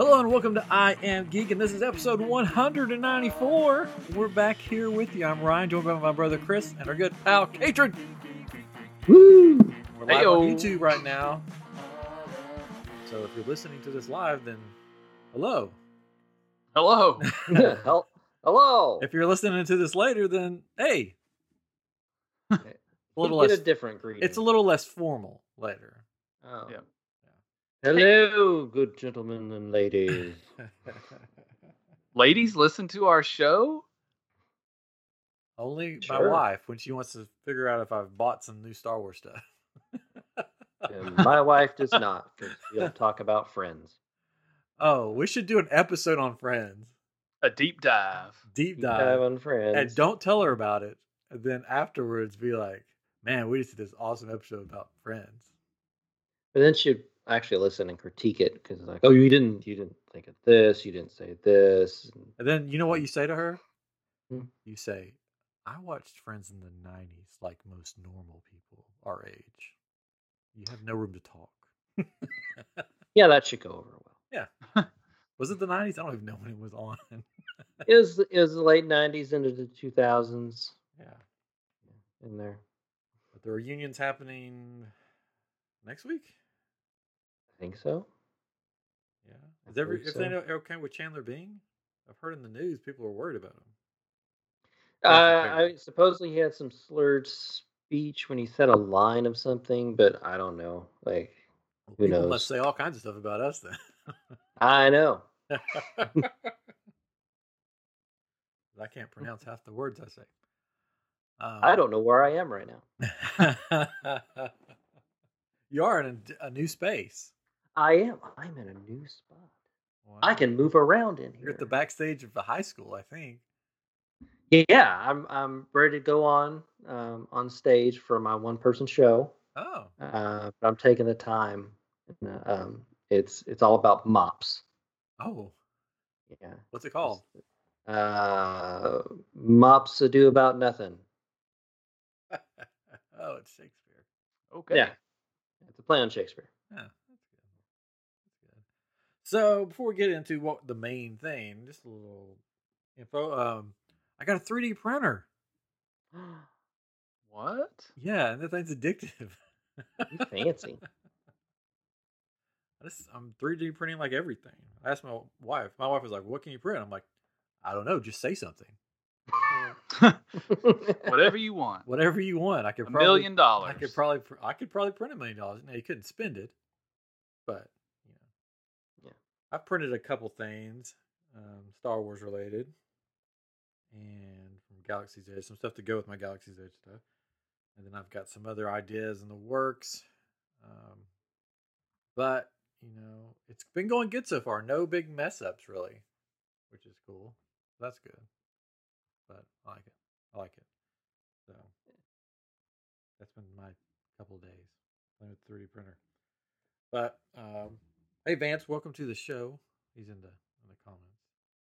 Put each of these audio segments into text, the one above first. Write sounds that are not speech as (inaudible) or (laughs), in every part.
Hello and welcome to I Am Geek, and this is episode 194. We're back here with you. I'm Ryan, joined by my brother Chris and our good pal Katrin. Woo! We're live Heyo. on YouTube right now. So if you're listening to this live, then hello. Hello. (laughs) Hel- Hello. If you're listening to this later, then hey. (laughs) A We little get less. a different greeting. It's a little less formal later. Oh. Yeah. Hello, good gentlemen and ladies. (laughs) Ladies, listen to our show. Only my wife when she wants to figure out if I've bought some new Star Wars stuff. and (laughs) my wife does not, because we don't talk about friends. Oh, we should do an episode on Friends. A deep dive. Deep Deep dive. dive on friends. and don't tell her about it. And then afterwards be like, man, we just did this awesome episode about Friends. But then she'd actually listen and critique it because like, oh, you didn't, you didn't think of this, you didn't say this. And And then you know what you say to her? Hmm. You say, I watched Friends in the 90s like most normal people our age. You have no room to talk. Yeah, that should go over well. (laughs) Yeah. (laughs) was it the 90s? I don't even know when it was on. It was, (laughs) it was the late '90s into the 2000s yeah. in there. But the reunion's happening next week? Think so. Yeah. I Is every, if they know okay with Chandler Bing? I've heard in the news people are worried about him. Uh, I supposedly he had some slurred speech when he said a line of something, but I don't know. Like, Who people knows? must say all kinds of stuff about us then. I know. (laughs) I can't pronounce half the words I say. Um, I don't know where I am right now. (laughs) you are in a new space. I am. I'm in a new spot. I can move around in here. You're at the backstage of the high school, I think. Yeah, I'm. I'm ready to go on um, on stage for my one person show. Oh, Uh, but I'm taking the time. And, uh, um, it's it's all about mops. oh, Yeah. what's it called? Uh, mops ado about nothing. (laughs) oh, it's Shakespeare. Okay. Yeah. It's a play on Shakespeare. Yeah, that's good. That's good. So before we get into what the main thing, just a little info. Um, I got a 3D printer. What? Yeah, and that thing's addictive. You fancy. (laughs) I just, I'm 3D printing like everything. I asked my wife. My wife was like, "What can you print?" I'm like, "I don't know. Just say something. (laughs) (laughs) Whatever you want. Whatever you want. I could A probably, million dollars. I could probably, I could probably print a million dollars. Now you couldn't spend it, but you know, Yeah. I've printed a couple things, um, Star Wars related, and from Galaxy's Edge, some stuff to go with my Galaxy's Edge stuff, and then I've got some other ideas in the works. Um, but you know, it's been going good so far. No big mess ups really, which is cool. That's good. But I like it. I like it. So that's been my couple days playing with the 3D printer. But um, hey, Vance, welcome to the show. He's in the in the comments.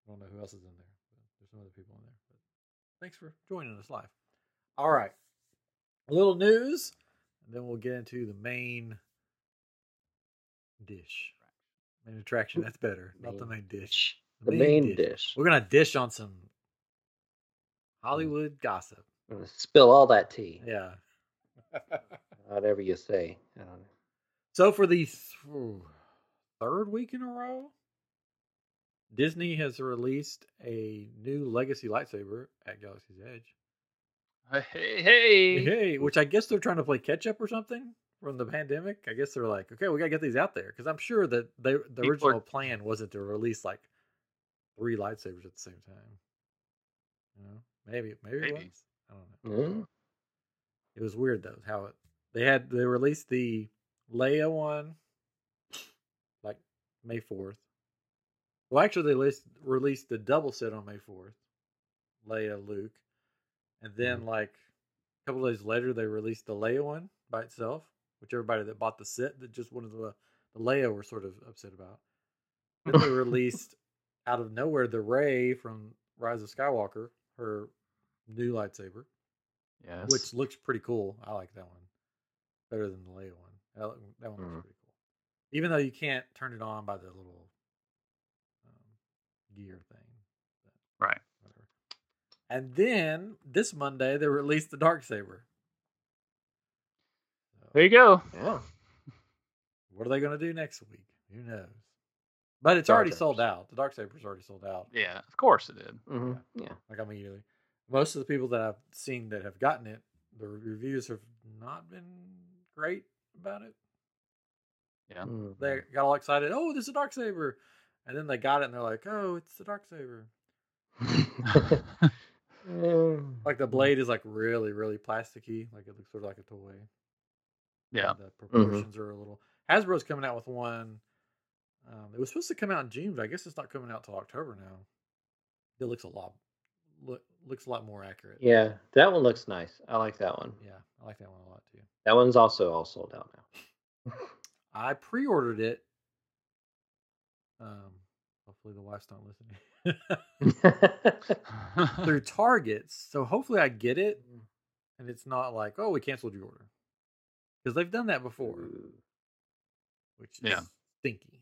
I don't know who else is in there. But there's some other people in there. But thanks for joining us live. All right, a little news, and then we'll get into the main dish. Main attraction. That's better. Not the main dish. The main dish. We're gonna dish on some hmm. Hollywood gossip. Spill all that tea. Yeah. Whatever you say. I don't know. So for the th- third week in a row, Disney has released a new legacy lightsaber at Galaxy's Edge. Hey, hey. Hey, which I guess they're trying to play catch up or something from the pandemic. I guess they're like, okay, we gotta get these out there because I'm sure that they, the People are- original plan wasn't to release like three lightsabers at the same time. You know, maybe maybe, it Maybe. was. I don't know. Mm. It was weird though how it they had they released the Leia one May fourth. Well, actually, they list, released the double set on May fourth, Leia Luke, and then like a couple days later they released the Leia one by itself, which everybody that bought the set that just wanted the the Leia were sort of upset about. Then they (laughs) released out of nowhere the Rey from Rise of Skywalker, her new lightsaber Yes. which looks pretty cool. I like that one better than the Leia one. That, that one looks Mm. pretty cool. Even though you can't turn it on by the little gear thing. Right. Whatever. And then this Monday they released the dark saber. There you go. Yeah. What are they going to do next week? Who knows? But it's Dark already sold out. The dark saber's already sold out. Yeah, of course it did. hmm Yeah. Like immediately. Most of the people that I've seen that have gotten it, the reviews have not been great about it. Yeah. Mhm. They got all excited. Oh, this is a dark saber, and then they got it and they're like, "Oh, it's the dark saber." (laughs) (laughs) Mm. Like the blade is like really, really plasticky. Like it looks sort of like a toy. yeah. The proportions are a little. Hasbro's coming out with one. Um, it was supposed to come out in June, but I guess it's not coming out till October now. It looks a lot, look, looks a lot more accurate. Yeah, that one looks nice. I like that one. yeah, I like that one a lot too. That one's also all sold out now. (laughs) I pre-ordered it. Um, hopefully the wife's not listening. (laughs) Through (laughs) Targets, so hopefully I get it, and it's not like, oh, we canceled your order, because they've done that before, which is Yeah. stinky.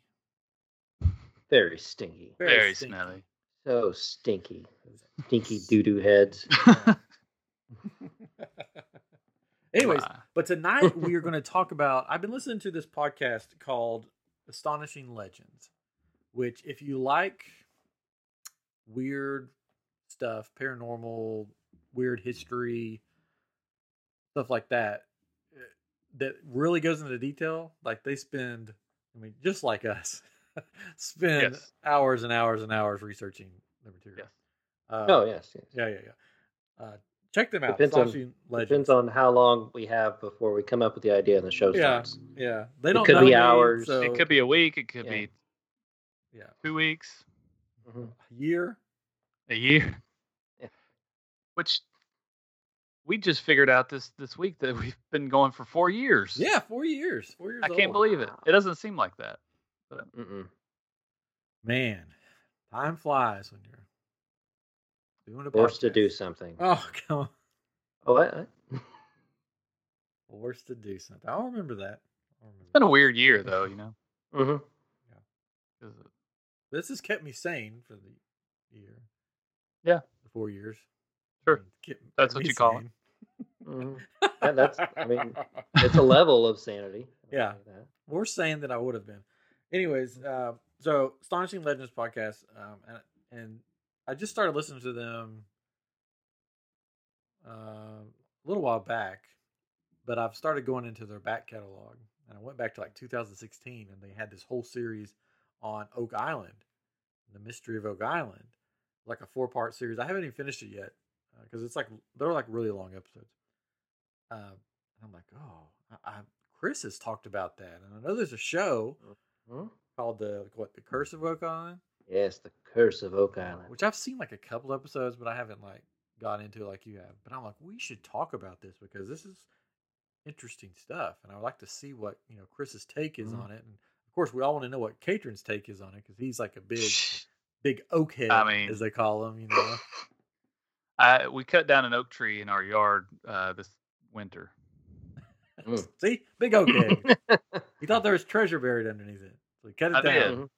Very stinky. Very stinky. smelly. So stinky. Stinky (laughs) doo doo heads. Anyways, but tonight (laughs) we are going to talk about. I've been listening to this podcast called Astonishing Legends, which, if you like weird stuff, paranormal, weird history, stuff like that, eh, that really goes into detail, like they spend, I mean, just like us, (laughs) spend Yes. hours and hours and hours researching the material. Yes. Uh, Oh yes, yes. yeah, yeah, yeah. Uh, check them out. Depends on- Legends. Depends on how long we have before we come up with the idea and the show Yeah. starts. Yeah, they It don't It could be hours. so It could be a week. It could Yeah. be yeah, two weeks, Mhm. a year. a year. Yeah. Which we just figured out this this week that we've been going for four years. Yeah, four years. Four years. I can't believe it. It doesn't seem like that. Mm-mm. Man, time flies when you're doing a Forced to do something. (laughs) Oh, come on. Oh, what? Forced to do something. I'll remember that. I'll remember It's been a weird year though, you know. hmm 'cause This has kept me sane for the year. Yeah. The four years. Sure. I mean, kept- That's kept what me you call it. sane. hmm (laughs) Yeah, that's- I mean, It's a level of sanity. Yeah. say more sane than I would have been. Anyways, uh, so astonishing legends podcast, um, and and I just started listening to them uh, a little while back, but I've started going into their back catalog, and I went back to like 2016, and they had this whole series on Oak Island, the mystery of Oak Island, like a four part series. I haven't even finished it yet because it's like they're like really long episodes. Uh, and I'm like, oh, I, I, Chris has talked about that, and I know there's a show Mhm. called the what the Curse of Oak Island, Yes, the curse of Oak Island. which I've seen like a couple episodes, but I haven't like got into it like you have. But I'm like, we should talk about this because this is interesting stuff, and I would like to see what you know Chris's take is Mhm. on it. And of course, we all want to know what Katrin's take is on it because he's like a big, big oak head, I mean- as they call him. You know, (laughs) I we cut down an oak tree in our yard uh, this winter. (laughs) Mm. see, big oak head. (laughs) he thought there was treasure buried underneath it, so he cut it I down. did. Mhm.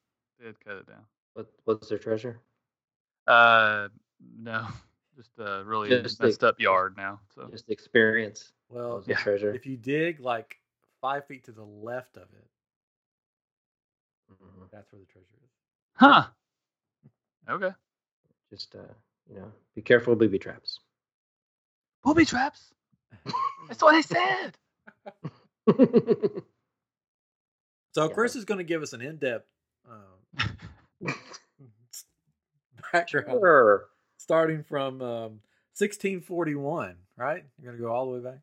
Did cut it down. What, what's their treasure? Uh, no, (laughs) just a really Just the- messed up yard now. So Just experience. Well, was the yeah. treasure. if you dig like five feet to the left of it, Mhm. that's where the treasure is. huh? Okay. Just uh, you know, be careful of booby traps. Booby traps. (laughs) That's what I said. (laughs) So Yeah. Chris is going to give us an in-depth um, (laughs) background, sure. starting from um, 1641. Right? You're going to go all the way back.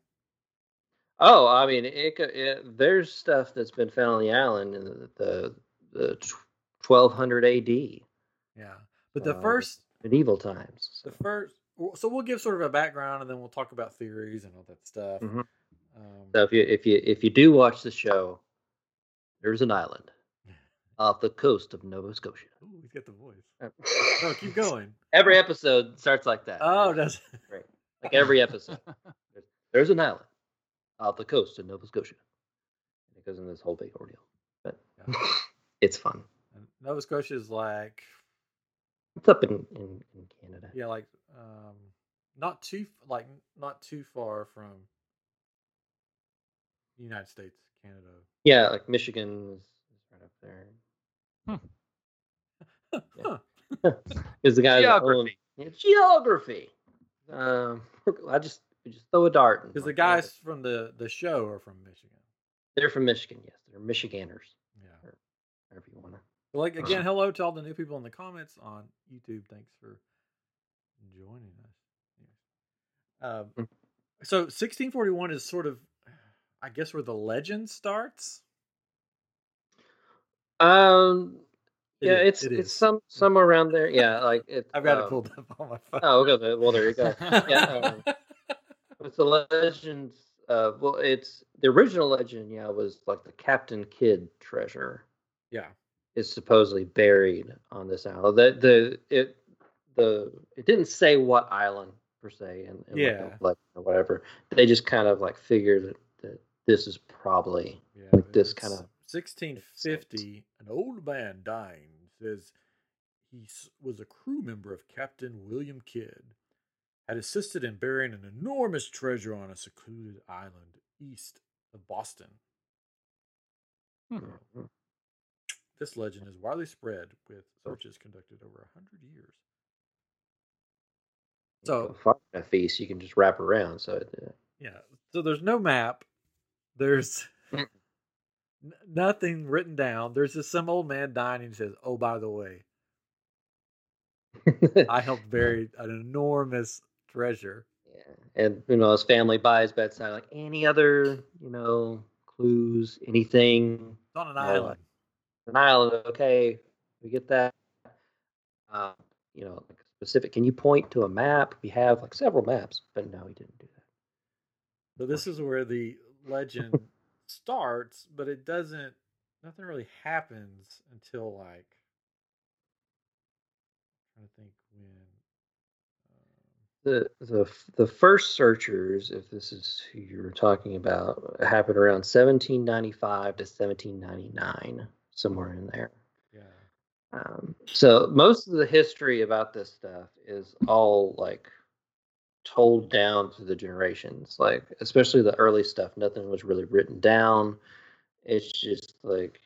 Oh, I mean, it, it, there's stuff that's been found on the island in the the, the 1200 AD, Yeah. But the Uh, first, medieval times. So. the first. So we'll give sort of a background, and then we'll talk about theories and all that stuff. Mhm. Um, So if you if you if you do watch the show, there's an island off the coast of Nova Scotia. ooh, he's got the voice. Oh, keep (laughs) going. Every episode starts like that. Oh, does like every episode. (laughs) There's, an island off the coast of Nova Scotia. It goes in this whole big ordeal, but Yeah. (laughs) it's fun. And Nova Scotia is like It's up in, in, in Canada. Yeah, like um, not too like not too far from the United States, Canada. Yeah, like Michigan is right up there. Huh. (laughs) Is the guy that owned- Geography. Yeah, geography. Um, I just we just throw a dart. Because the like, yeah, guys from the the show are from Michigan. they're from Michigan. Yes, they're Michiganders. Yeah. Whatever you want to. But like again, hello to all the new people in the comments on YouTube. Thanks for joining us. Um, Mm. so 1641 is sort of, I guess, where the legend starts. Um. It yeah, it's it it's some somewhere around there. Yeah, like it. I've got it um, pulled up on my phone. Oh, okay. Well, there you go. Yeah, um, (laughs) It's the legends. Uh, well, it's the original legend. Yeah, was like the Captain Kidd treasure yeah. is supposedly buried on this island. The the it the it didn't say what island per se, and, and Yeah. like or whatever. They just kind of like figured that, that this is probably Yeah, Like this kinda- 1650. An old man dying says he was a crew member of Captain William Kidd. Had assisted in burying an enormous treasure on a secluded island east of Boston. Hmm. Hmm. This legend is widely spread with searches conducted over a hundred years. So- a feast you can just wrap around. So uh, Yeah. So there's no map. There's Mm. N- nothing written down. There's just some old man dying and he says, Oh, by the way, I helped (laughs) bury an enormous treasure. Yeah. And you know, his family by his bedside, like any other, you know, clues, anything. It's on an island. An island, okay, we get that. Uh, you know, like specific. Can you point to a map? We have like several maps, but no, he didn't do that. So this is where the legend starts, but it doesn't nothing really happens until like I'm trying to think when um, The the the first searchers, if this is who you were talking about, happened around 1795 to 1799, somewhere in there. yeah. Um, so most of the history about this stuff is all like told down through the generations. Like especially the early stuff, nothing was really written down. It's just like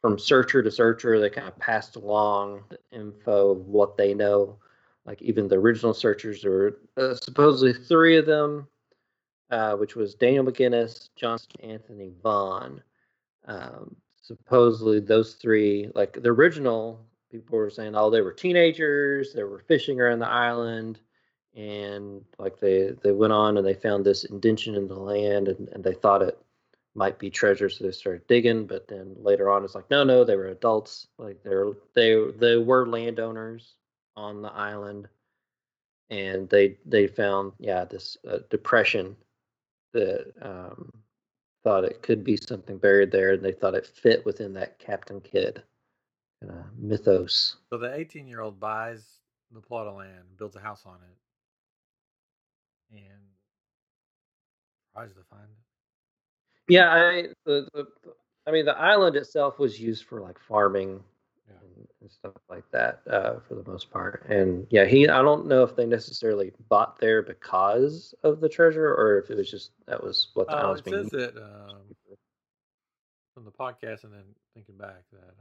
from searcher to searcher, they kind of passed along the info of what they know. Like even the original searchers, there were uh, supposedly three of them, uh, which was Daniel McGinnis, Johnson, Anthony Vaughan um, supposedly those three, like the original, people were saying, oh, they were teenagers, they were fishing around the island, and like they they went on and they found this indention in the land, and, and they thought it might be treasure, so they started digging. But then later on, it's like, no, no, they were adults, like they're they they were landowners on the island, and they they found yeah this uh, depression that um, thought it could be something buried there, and they thought it fit within that Captain Kidd uh, mythos. So the 18 year old buys the plot of land, builds a house on it, and tries to find it. Yeah, I the, the I mean the island itself was used for like farming Yeah. and, and stuff like that uh, for the most part. And yeah, he I don't know if they necessarily bought there because of the treasure or if it was just that was what the Uh, island's it being says that um, from the podcast, and then thinking back that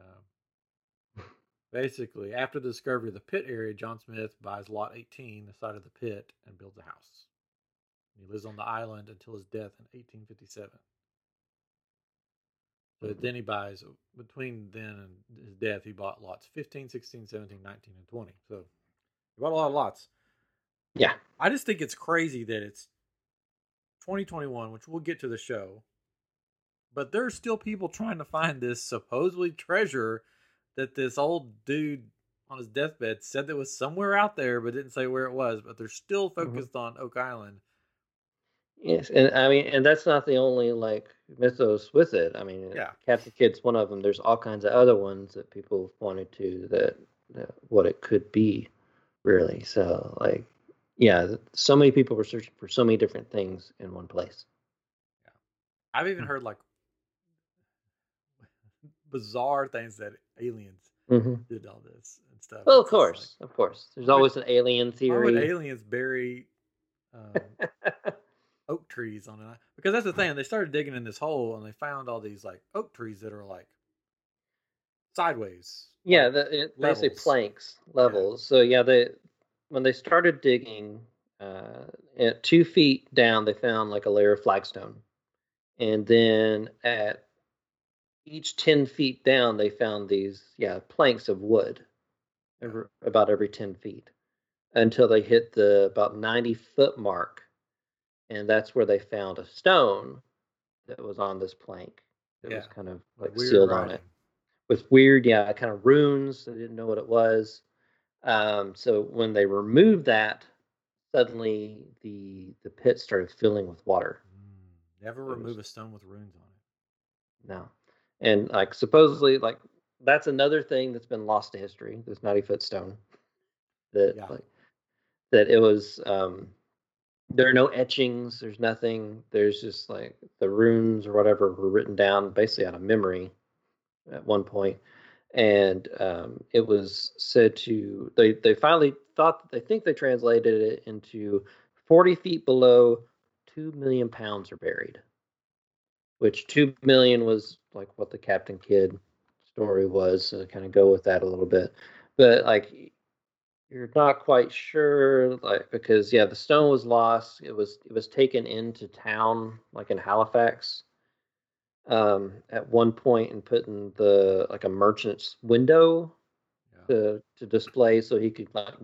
um, basically after the discovery of the pit area, John Smith buys lot 18, the side of the pit, and builds a house. He lives on the island until his death in 1857. So Mhm. then he buys between then and his death, he bought lots 15, 16, 17, 19, and 20. So he bought a lot of lots. Yeah. I just think it's crazy that it's 2021, which we'll get to the show, but there's still people trying to find this supposedly treasure that this old dude on his deathbed said that was somewhere out there, but didn't say where it was. But they're still Mhm. focused on Oak Island. Yes, and I mean, and that's not the only like mythos with it. I mean, Yeah. Captain Kidd's one of them. There's all kinds of other ones that people have pointed to that, that what it could be, really. So, like, yeah, so many people were searching for so many different things in one place. I've even Hmm. heard like (laughs) bizarre things that aliens hmm did all this and stuff. Well, It's of just like, course, of course. There's would- always an alien why would theory. aliens bury um, (laughs) oak trees on it? Because that's the thing. They started digging in this hole and they found all these like oak trees that are like sideways. Yeah, like, the, it, basically planks levels. So yeah, they when they started digging, uh, at two feet down, they found like a layer of flagstone, and then at each ten feet down, they found these yeah planks of wood, every, about every ten feet, until they hit the about ninety foot mark, and that's where they found a stone that was on this plank. It was kind of like sealed on writing. it with weird, yeah, kind of runes. They didn't know what it was. Um, so when they removed that, suddenly the the pit started filling with water. Mm, never was- remove a stone with runes on it. No, and like supposedly, like that's another thing that's been lost to history. This ninety foot stone. That Yeah. like that it was. Um, there are no etchings. There's nothing. There's just like the runes or whatever were written down basically out of memory at one point, and um, it was said to they they finally thought they think they translated it into forty feet below two million pounds are buried, which two million was like what the Captain Kidd story was. So kind of go with that a little bit, but like you're not quite sure like because yeah the stone was lost it was it was taken into town like in halifax um at one point and put in the like a merchant's window Yeah. to to display so he could like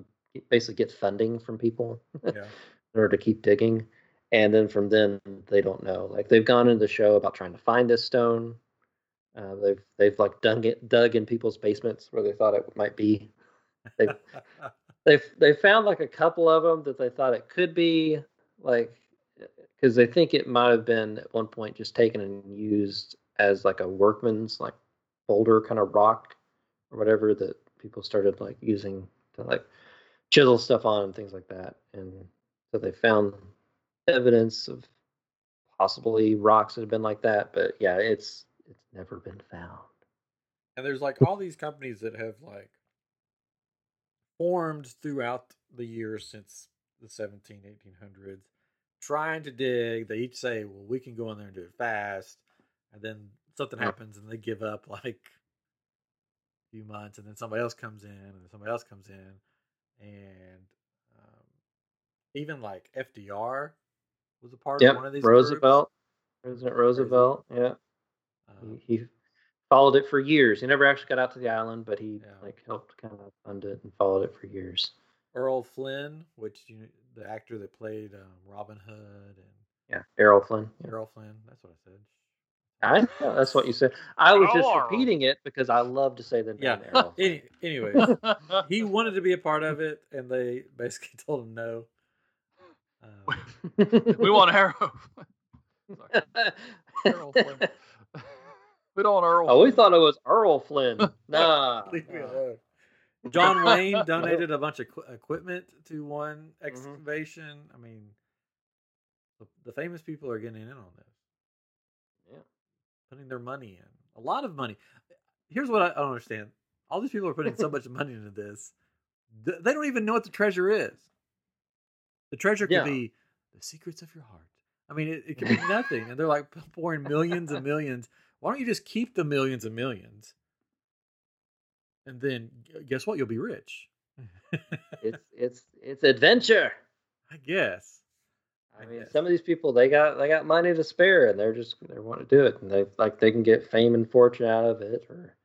basically get funding from people (laughs) yeah. in order to keep digging and then from then they don't know like they've gone into the show about trying to find this stone uh, they've they've like dug it dug in people's basements where they thought it might be they've (laughs) they they found like a couple of them that they thought it could be like because they think it might have been at one point just taken and used as like a workman's like boulder kind of rock or whatever that people started like using to like chisel stuff on and things like that. And so they found evidence of possibly rocks that have been like that but yeah it's it's never been found. And there's like hmm. all these companies that have like formed throughout the years since the 17, 1800s, trying to dig. They each say, well, we can go in there and do it fast. And then something happens and they give up (laughs) like a few months. And then somebody else comes in and somebody else comes in. And um, even like FDR was a part yep of one of these groups. roosevelt president roosevelt yeah Um, he, he followed it for years. He never actually got out to the island, but he Yeah. like helped kind of fund it and followed it for years. Earl Flynn, which you the actor that played um, Robin Hood and Yeah, Errol Flynn. Yeah. Errol Flynn. That's what I said. I know that's what you said. I was just repeating it because I love to say the name Yeah. Errol. (laughs) Any, anyways, he wanted to be a part of (laughs) it, and they basically (laughs) told him no. Um, we want Arrow. Sorry, Errol Flynn. We don't Earl. oh, we thought it was Earl Flynn. (laughs) Nah. leave me alone. John (laughs) Wayne donated a bunch of equi- equipment to one Mm-hmm. excavation. I mean, the, the famous people are getting in on this. Yeah. putting their money in a lot of money. Here's what I, I don't understand: all these people are putting so (laughs) much money into this, they don't even know what the treasure is. The treasure could Yeah. be the secrets of your heart. I mean, it, it could be nothing, and they're like pouring millions and millions. Why don't you just keep the millions and millions, and then guess what? You'll be rich. It's (laughs) it's it's adventure. I guess. I I mean, guess. some of these people they got they got money to spare, and they're just they want to do it, and they like they can get fame and fortune out of it, or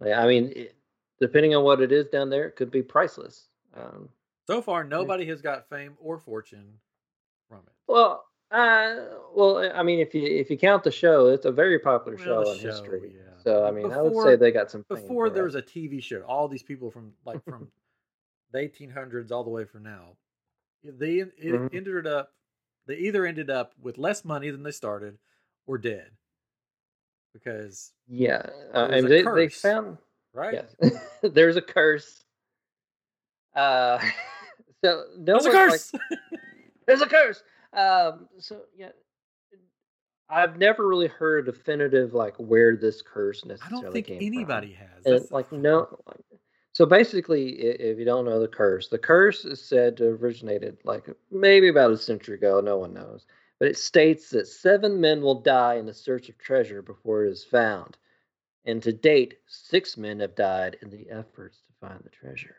I mean, it, depending on what it is down there, it could be priceless. Um, So far, nobody has got fame or fortune from it. well, uh, well, I mean, if you if you count the show, it's a very popular Well, show in show, history. yeah. So I mean, I would say they got some before there was a TV show, all these people from like (laughs) from the 1800s all the way from now, they it Mhm. ended up they either ended up with less money than they started or dead because yeah. Uh, and they they found right yes, (laughs) there's a curse. Uh, (laughs) so no there's a one, like, curse. There's a curse. Um, so yeah, I've never really heard a definitive like where this curse necessarily. Is. I don't think anybody has. from. That's And like no, like, so basically, if you don't know the curse, the curse is said to have originated like maybe about a century ago. No one knows, but it states that seven men will die in the search of treasure before it is found, and to date, six men have died in the efforts to find the treasure.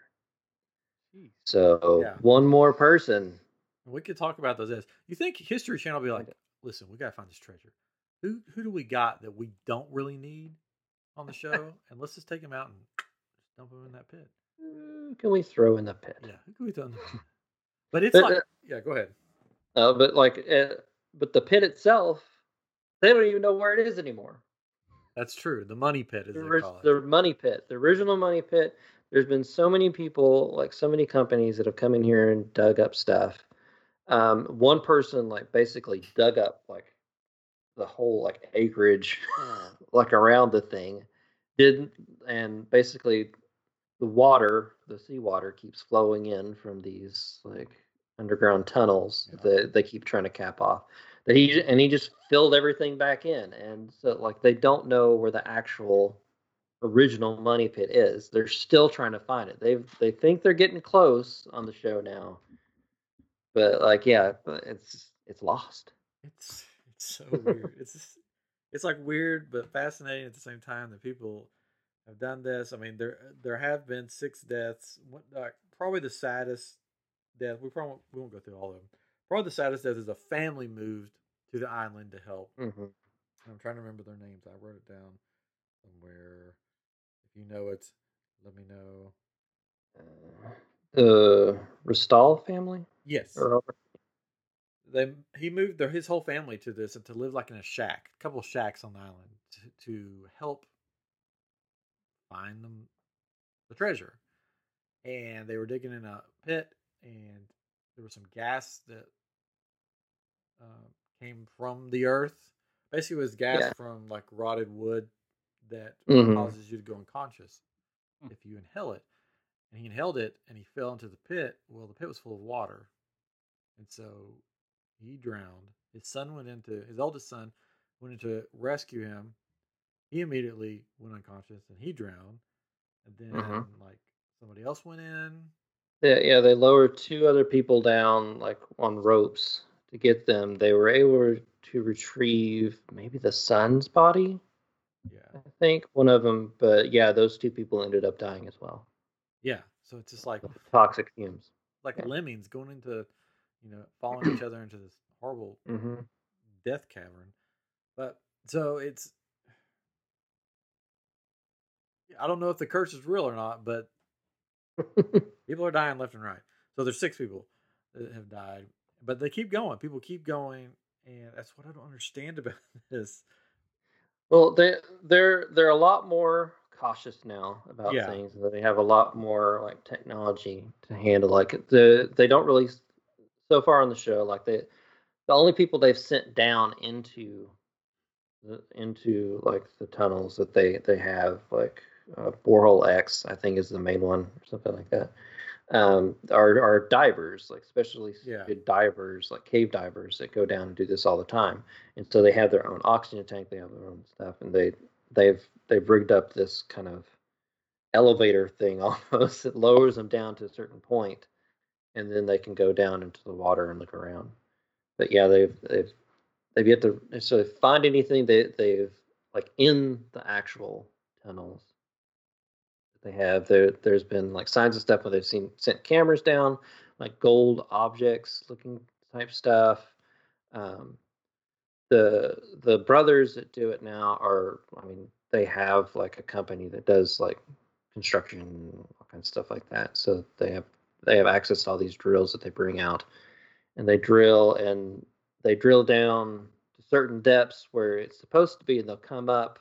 So Yeah. one more person. We could talk about those as you think History Channel will be like, listen, we gotta find this treasure. Who who do we got that we don't really need on the show? (laughs) and let's just take him out and just dump him in that pit. Who can we throw in the pit? Yeah, who can we throw in the pit? (laughs) But it's But, like, uh, yeah, go ahead. Uh, but like, uh, but the pit itself, they don't even know where it is anymore. That's true. The money pit, as The, they ori- call it. the money pit, the original money pit. There's been so many people, like so many companies that have come in here and dug up stuff. Um, one person like basically dug up like the whole like acreage, (laughs) like around the thing, did and basically the water, the seawater keeps flowing in from these like underground tunnels Yeah. that they keep trying to cap off. That he and he just filled everything back in, and so like they don't know where the actual original money pit is. They're still trying to find it. They they think they're getting close on the show now, but like yeah, it's it's lost. It's it's so weird. It's just, it's like weird but fascinating at the same time that people have done this. I mean, there there have been six deaths. What, like, probably the saddest death. We probably won't, we won't go through all of them. Probably the saddest death is a family moved to the island to help. Mm-hmm. I'm trying to remember their names. I wrote it down somewhere. If you know it, let me know. The Restall family, Yes, or they he moved their his whole family to this and to live like in a shack, a couple of shacks on the island to, to help find them the treasure. And they were digging in a pit, and there was some gas that uh, came from the earth. Basically, it was gas Yeah. from like rotted wood that Mhm. causes you to go unconscious Hmm. if you inhale it. And he inhaled it, and he fell into the pit. Well, the pit was full of water, and so he drowned. His son went into his eldest son went in to rescue him. He immediately went unconscious, and he drowned. And then Mhm. like somebody else went in. Yeah, yeah, they lowered two other people down like on ropes to get them. They were able to retrieve maybe the son's body, Yeah, I think, one of them. But yeah, those two people ended up dying as well. Yeah. So it's just like Toxic fumes. like Yeah. lemmings going into, you know, following each other into this horrible Mm-hmm. death cavern. But so it's I don't know if the curse is real or not, but (laughs) people are dying left and right. So there's six people that have died, but they keep going. People keep going, and that's what I don't understand (laughs) about this. well, they they're they're a lot more cautious now about Yeah. things. and They have a lot more like technology to handle. Like the they don't really so far on the show like they the only people they've sent down into the, into like the tunnels that they they have like uh, borehole X I think is the main one or something like that. Um, are are divers like especially Yeah. good divers like cave divers that go down and do this all the time, and so they have their own oxygen tank, they have their own stuff, and they they've they've rigged up this kind of elevator thing (laughs) almost It lowers them down to a certain point, and then they can go down into the water and look around. But yeah, they've they've they've yet to necessarily find anything. They they've like in the actual tunnels that they have. There there's been like signs of stuff where they've seen sent cameras down, like gold objects looking type stuff. Um, the the brothers that do it now are I mean they have like a company that does like construction all kinds of stuff like that. So they have they have access to all these drills that they bring out, and they drill and they drill down to certain depths where it's supposed to be, and they'll come up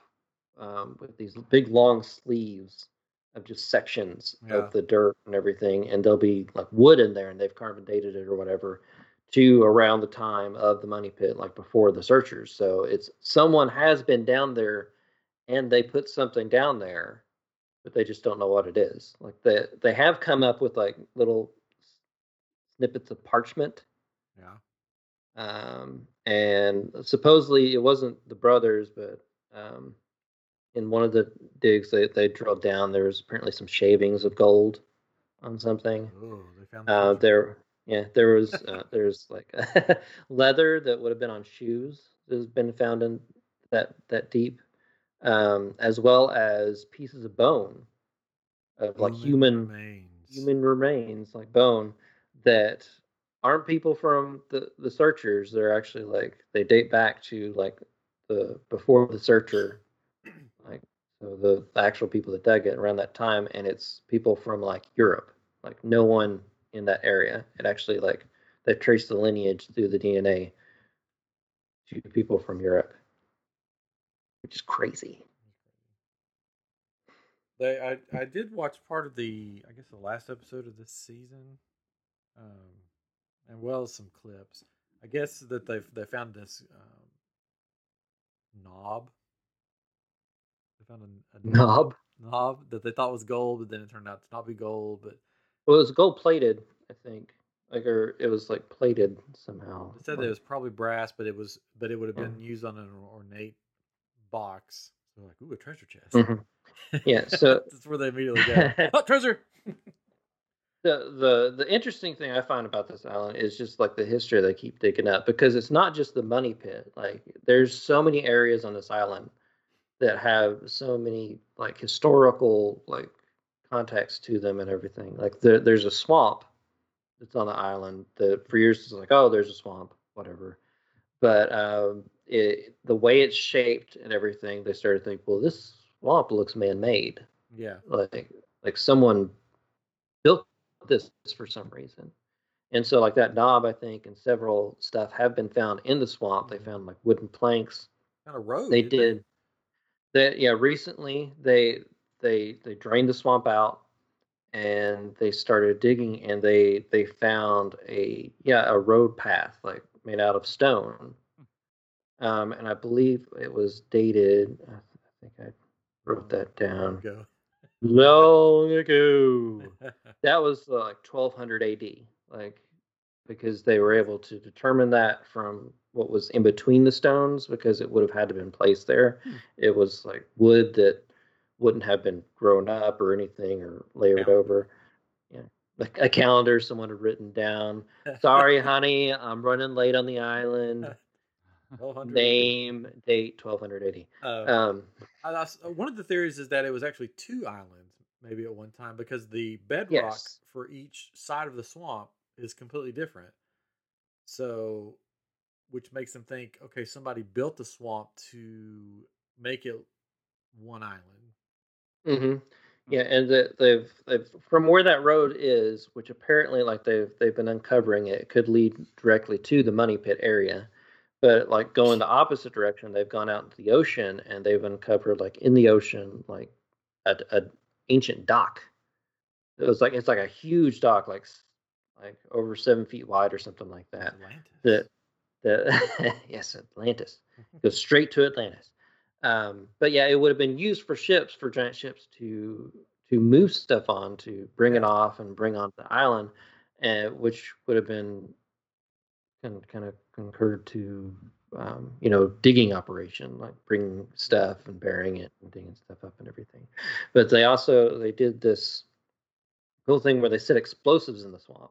um, with these big long sleeves of just sections Yeah. of the dirt and everything, and there'll be like wood in there, and they've carbon dated it or whatever to around the time of the money pit, like before the searchers. So it's someone has been down there, and they put something down there, but they just don't know what it is. Like they they have come up with like little snippets of parchment Yeah, um, and supposedly it wasn't the brothers, but um, in one of the digs they, they drilled down, there was apparently some shavings of gold on something. Oh, they found Uh, there, yeah, there was (laughs) uh, there's like (laughs) leather that would have been on shoes that has been found in that that deep, um, as well as pieces of bone of like human remains. human remains, like bone, that aren't people from the the searchers. They're actually like they date back to like the before the searcher, like so the, the actual people that dug it around that time, and it's people from like Europe, like no one in that area. It actually like they traced the lineage through the DNA to people from Europe, which is crazy. They, I, I did watch part of the, I guess the last episode of this season, um, and well as some clips. I guess that they they found this um, knob. They found a, a Knob. knob that they thought was gold, but then it turned out to not be gold. But Well, it was gold plated, I think. Like, or it was like plated somehow. it said that it was probably brass, but it was, but it would have Yeah. been used on an ornate box. So like, ooh, a treasure chest. Mhm. Yeah, so- (laughs) that's where they immediately go. (laughs) oh, treasure. the the the interesting thing I find about this island is just like the history they keep digging up because it's not just the money pit. Like there's so many areas on this island that have so many like historical like context to them and everything. Like there, there's a swamp that's on the island that for years it's like oh there's a swamp whatever, but um, it the way it's shaped and everything they started to think well this swamp looks man made Yeah. like like someone built this for some reason. And so like that knob i think and several stuff have been found in the swamp. They found like wooden planks. Kind of road. they did. That yeah recently they they they drained the swamp out and they started digging and they they found a yeah a road path like made out of stone um and i believe it was dated i think i wrote that down we go. long ago (laughs) that was uh, like 1200 AD, like because they were able to determine that from what was in between the stones because it would have had to been placed there. Hmm. It was like wood that wouldn't have been grown up or anything or layered Calendar. over. Yeah, like a calendar someone had written down. (laughs) Sorry, honey, I'm running late on the island. Name, date, 1280. Uh, Um, I- I one of the theories is that it was actually two islands, maybe at one time, because the bedrock Yes. for each side of the swamp is completely different. So, which makes them think, okay, somebody built the swamp to make it one island. Hmm Yeah, and the, they've they've from where that road is, which apparently like they've they've been uncovering it, it could lead directly to the money pit area. But like going the opposite direction, they've gone out into the ocean and they've uncovered like in the ocean like a, a ancient dock. It was like it's like a huge dock, like like over seven feet wide or something like that. Atlantis. That that (laughs) yes, Atlantis (laughs) goes straight to Atlantis. Um, but yeah, it would have been used for ships, for giant ships to to move stuff on, to bring it off and bring onto the island, and which would have been kind of, kind of concurred to um, you know digging operation, like bringing stuff and burying it and digging stuff up and everything. But they also they did this cool thing where they set explosives in the swamp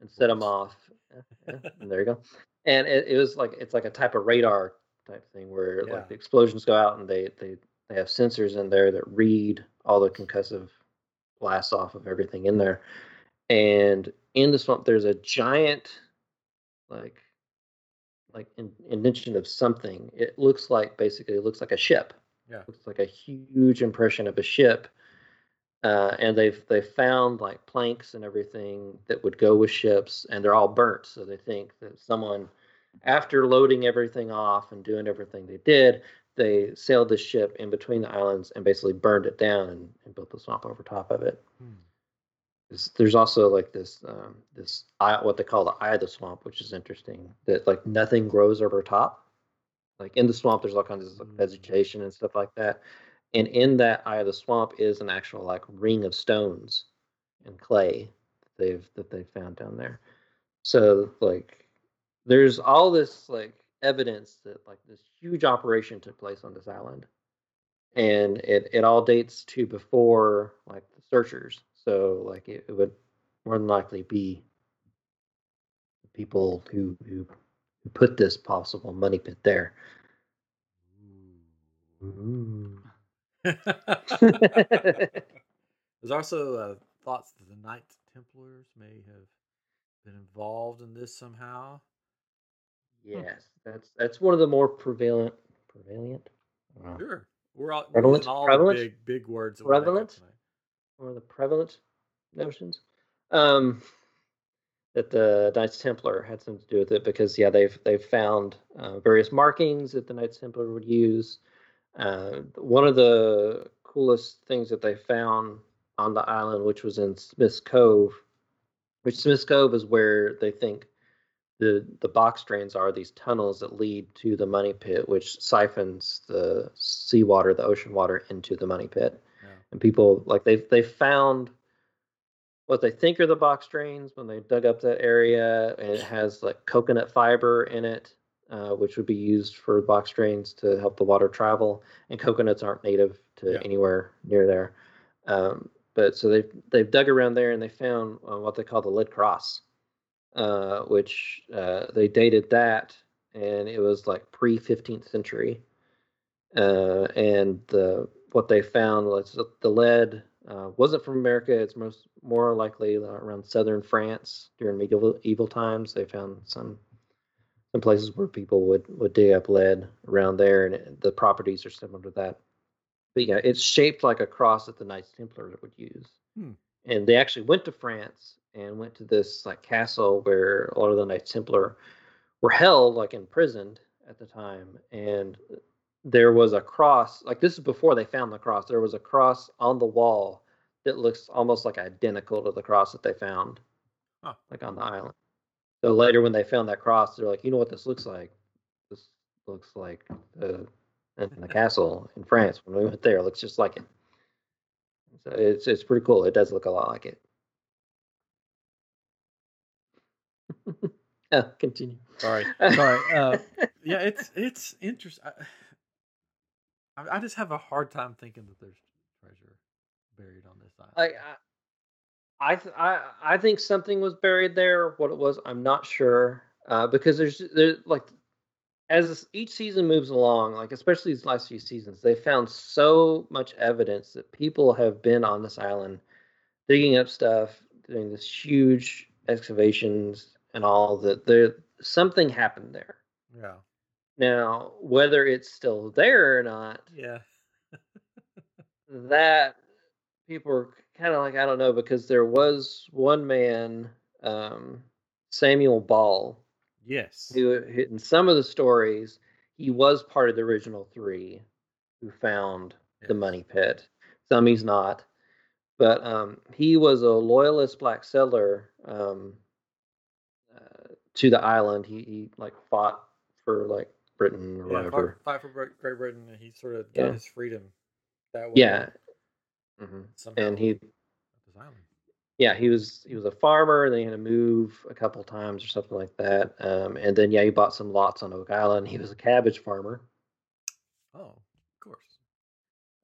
and set them off. Yeah, yeah, and there you go. And it, it was like it's like a type of radar type thing where Yeah. like the explosions go out and they they they have sensors in there that read all the concussive blasts off of everything in there. And in the swamp, there's a giant, like, like in, indention of something. It looks like basically it looks like a ship. Yeah. looks like a huge impression of a ship. Uh, and they've they found like planks and everything that would go with ships, and they're all burnt. So they think that someone, after loading everything off and doing everything they did, they sailed the ship in between the islands and basically burned it down and, and built the swamp over top of it. Hmm. There's, there's also like this um, this eye, what they call the eye of the swamp, which is interesting. That like nothing grows over top. Like in the swamp, there's all kinds of like, Mm. vegetation and stuff like that. And in that eye of the swamp is an actual like ring of stones and clay that they've that they found down there. So like there's all this like evidence that like this huge operation took place on this island, and it it all dates to before like the searchers. So like it, it would more than likely be the people who who put this possible money pit there. (laughs) (laughs) There's also uh, thoughts that the Knights Templars may have been involved in this somehow. Yes, that's that's one of the more prevalent prevalent. uh, Sure. We're all, Prevalent? all Prevalent? big big words. that we make up Prevalent? of the prevalent notions. Um, that the Knights Templar had something to do with it because yeah, they've they've found uh, various markings that the Knights Templar would use. Uh, one of the coolest things that they found on the island, which was in Smith's Cove, which Smith's Cove is where they think the the box drains are these tunnels that lead to the money pit, which siphons the seawater, the ocean water, into the money pit Yeah. and people like they've they found what they think are the box drains when they dug up that area and it has like coconut fiber in it uh, which would be used for box drains to help the water travel and coconuts aren't native to Yeah. anywhere near there um, but so they've they've dug around there and they found uh, what they call the lead cross uh, which uh, they dated that and it was like pre 15th century uh, and the what they found was the lead uh, wasn't from America. It's most more likely around southern France during medieval evil times. They found some some places where people would would dig up lead around there, and it, the properties are similar to that. But yeah, it's shaped like a cross that the Knights Templar would use. Hmm. And they actually went to France and went to this like castle where a lot of the Knights Templar were held, like imprisoned at the time, and there was a cross like this is before they found the cross there was a cross on the wall that looks almost like identical to the cross that they found Huh. like on the island. So later when they found that cross they're like you know what this looks like? This looks like the in the castle in france when we went there. It looks just like it. So it's it's pretty cool. It does look a lot like it (laughs) oh, continue Sorry. (laughs) Sorry. Uh, yeah, it's it's interesting. (sighs) I, I just have a hard time thinking that there's treasure buried on this island. I, I, th- I, I think something was buried there. What it was, I'm not sure. Uh, because there's, there's like, as each season moves along, like especially these last few seasons, they found so much evidence that people have been on this island, digging up stuff, doing this huge excavations and all that. There, something happened there. yeah. Now, whether it's still there or not, Yeah. that people are kind of like I don't know because there was one man, um, Samuel Ball, Yes. who who- in some of the stories he was part of the original three who found the money pit. Some he's not, but um, he was a loyalist black settler um, to the island. He, he like fought for like Britain or Yeah, whatever. fight, fight for Great Britain, and he sort of Yeah. got his freedom that way. Yeah. hmm And he at this island. yeah, he was he was a farmer. And then he had to move a couple times or something like that. Um, and then yeah, he bought some lots on Oak Island. He was a cabbage farmer. Oh, of course.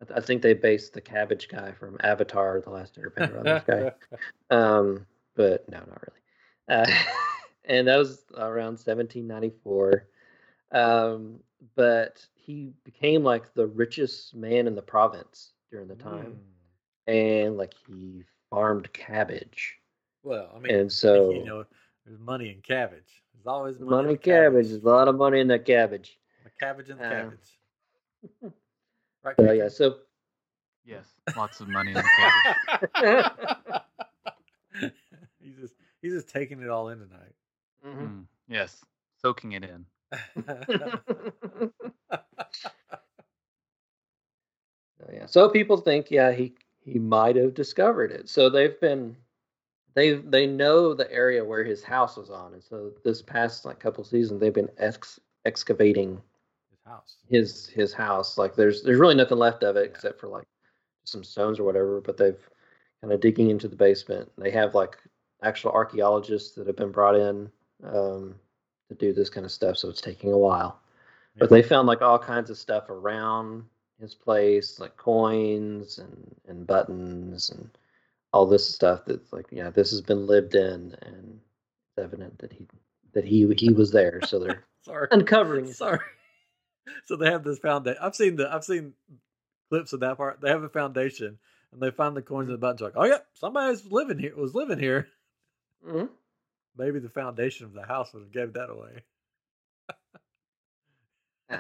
I, th- I think they based the cabbage guy from Avatar: The Last Airbender on this guy. (laughs) Um, but no, not really. Uh, (laughs) and that was around 1794. Um, but he became like the richest man in the province during the time, Mm. and like he farmed cabbage. Well, I mean, And so you know, there's money in cabbage. There's always money, money in cabbage. There's a lot of money in that cabbage. The cabbage and the Uh, cabbage. (laughs) Right. So yeah, so Yes, lots of money in the cabbage. (laughs) he's just he's just taking it all in tonight. Mhm. Mm, yes, soaking it in. So, (laughs) yeah. So people think, yeah, he he might have discovered it. So they've been they they know the area where his house was on, and so this past like couple seasons they've been ex- excavating His house. his his house. Like there's there's really nothing left of it Yeah. except for like some stones or whatever. But they've kind of digging into the basement. They have like actual archaeologists that have been brought in um, to do this kind of stuff, so it's taking a while. But they found like all kinds of stuff around his place, like coins and and buttons and all this stuff that's like, yeah, this has been lived in, and it's evident that he that he he was there. So they're (laughs) Sorry. uncovering. it. Sorry. (laughs) So they have this foundation. I've seen the I've seen clips of that part. They have a foundation and they find the coins and the buttons. Like, oh yeah, somebody's living here. Was living here. Mhm. Maybe the foundation of the house would have gave that away. (laughs)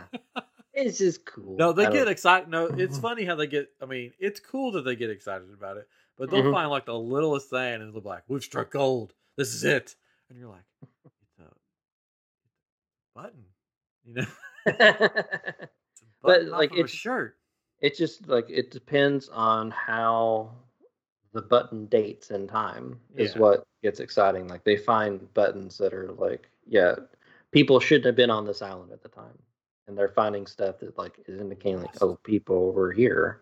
It's just cool. No, they get excited. No, it's funny how they get. I mean, it's cool that they get excited about it, but they'll Mhm. find like the littlest thing and they'll be like, "We've struck gold. This is it." And you're like, "It's a button," you know. (laughs) It's a But, button off like, it's- shirt. it just like it depends on how the button dates and time is Yeah. what gets exciting. Like they find buttons that are like yeah people shouldn't have been on this island at the time. And they're finding stuff that like is indicating like oh people were here.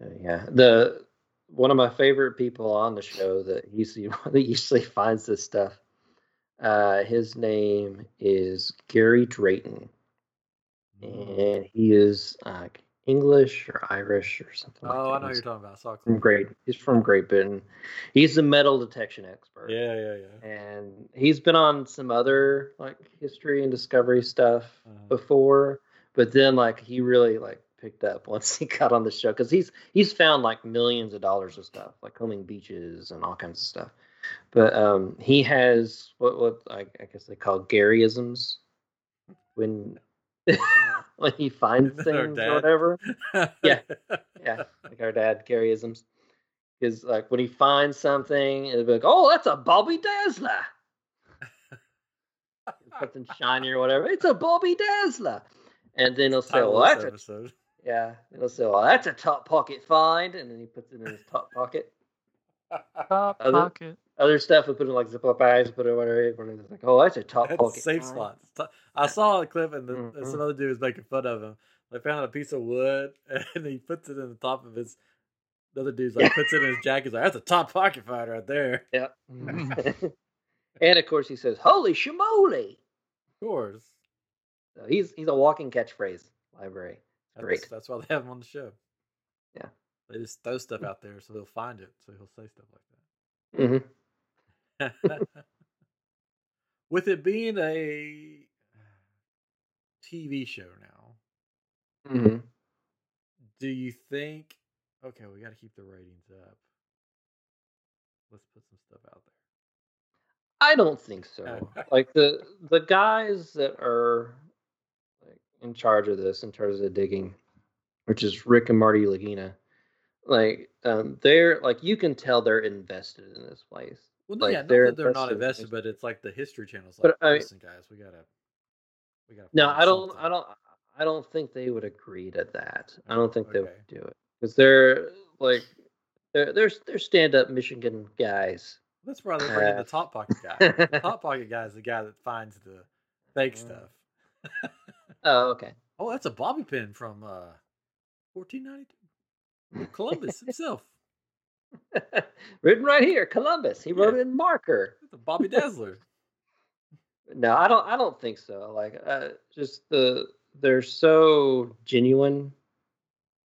Uh, yeah. The one of my favorite people on the show that usually (laughs) that usually finds this stuff uh his name is gary drayton. Mm. and he is uh, English or Irish or something. like Oh, that. I know what He's you're talking about. I From. Great, he's from Great Britain. He's a metal detection expert. Yeah, yeah, yeah. and he's been on some other like history and discovery stuff Uh-huh. before, but then like he really like picked up once (laughs) he got on the show because he's he's found like millions of dollars of stuff like combing beaches and all kinds of stuff. But um, he has what what I, I guess they call Garyisms when (laughs) when he finds Isn't things or whatever. (laughs) Yeah. Yeah, like our dad Garyisms. Is like when he finds something, it'll be like, "Oh, that's a Bobby Dazzler." something shiny or whatever. It's a Bobby Dazzler. And then he'll say, "Well, that's this a yeah." Then he'll say, "Well, that's a top pocket find," and then he puts it in his top pocket. Top Other- pocket. Other stuff we put in like zip Ziploc bags, put it whatever. When it's like, "Oh, that's a top That's pocket safe spot. I saw a clip and, the, and Mhm. some other dude was making fun of him. They found a piece of wood (laughs) and he puts it in the top of his. The other dude's like puts it in his jacket. He's like, "That's a top pocket find right there." Yeah. (laughs) and of course, he says, "Holy shamoly!" Of course, So he's he's a walking catchphrase library. that's, Great. That's why they have him on the show. Yeah. they just throw stuff out there so they'll find it. So he'll say stuff like hmm that. (laughs) With it being a TV show now, hmm do you think? Okay, we got to keep the ratings up. Let's put some stuff out there. I don't think so. (laughs) like the the guys that are like in charge of this, in charge of the digging, which is Rick and Marty Lagina, like um, they're like you can tell they're invested in this place. Well, no, Like, yeah, not they're that they're not invested in but it's like the History Channel's But like, I- listen, guys, we gotta, we gotta. No, I don't. something." I don't. I don't think they would agree to that. I don't think they would do it because they're like they're they're they're stand up Michigan guys. That's why they bring in Uh, the top pocket (laughs) guy. the top pocket guy is the guy that finds the fake Mm. stuff. (laughs) Oh, okay. Oh, that's a bobby pin from uh, 1492. Columbus (laughs) himself. (laughs) Written right here, Columbus. He wrote Yeah. it in marker. The Bobby Dazzler. No, I don't. I don't think so. Like, uh, just the they're so genuine.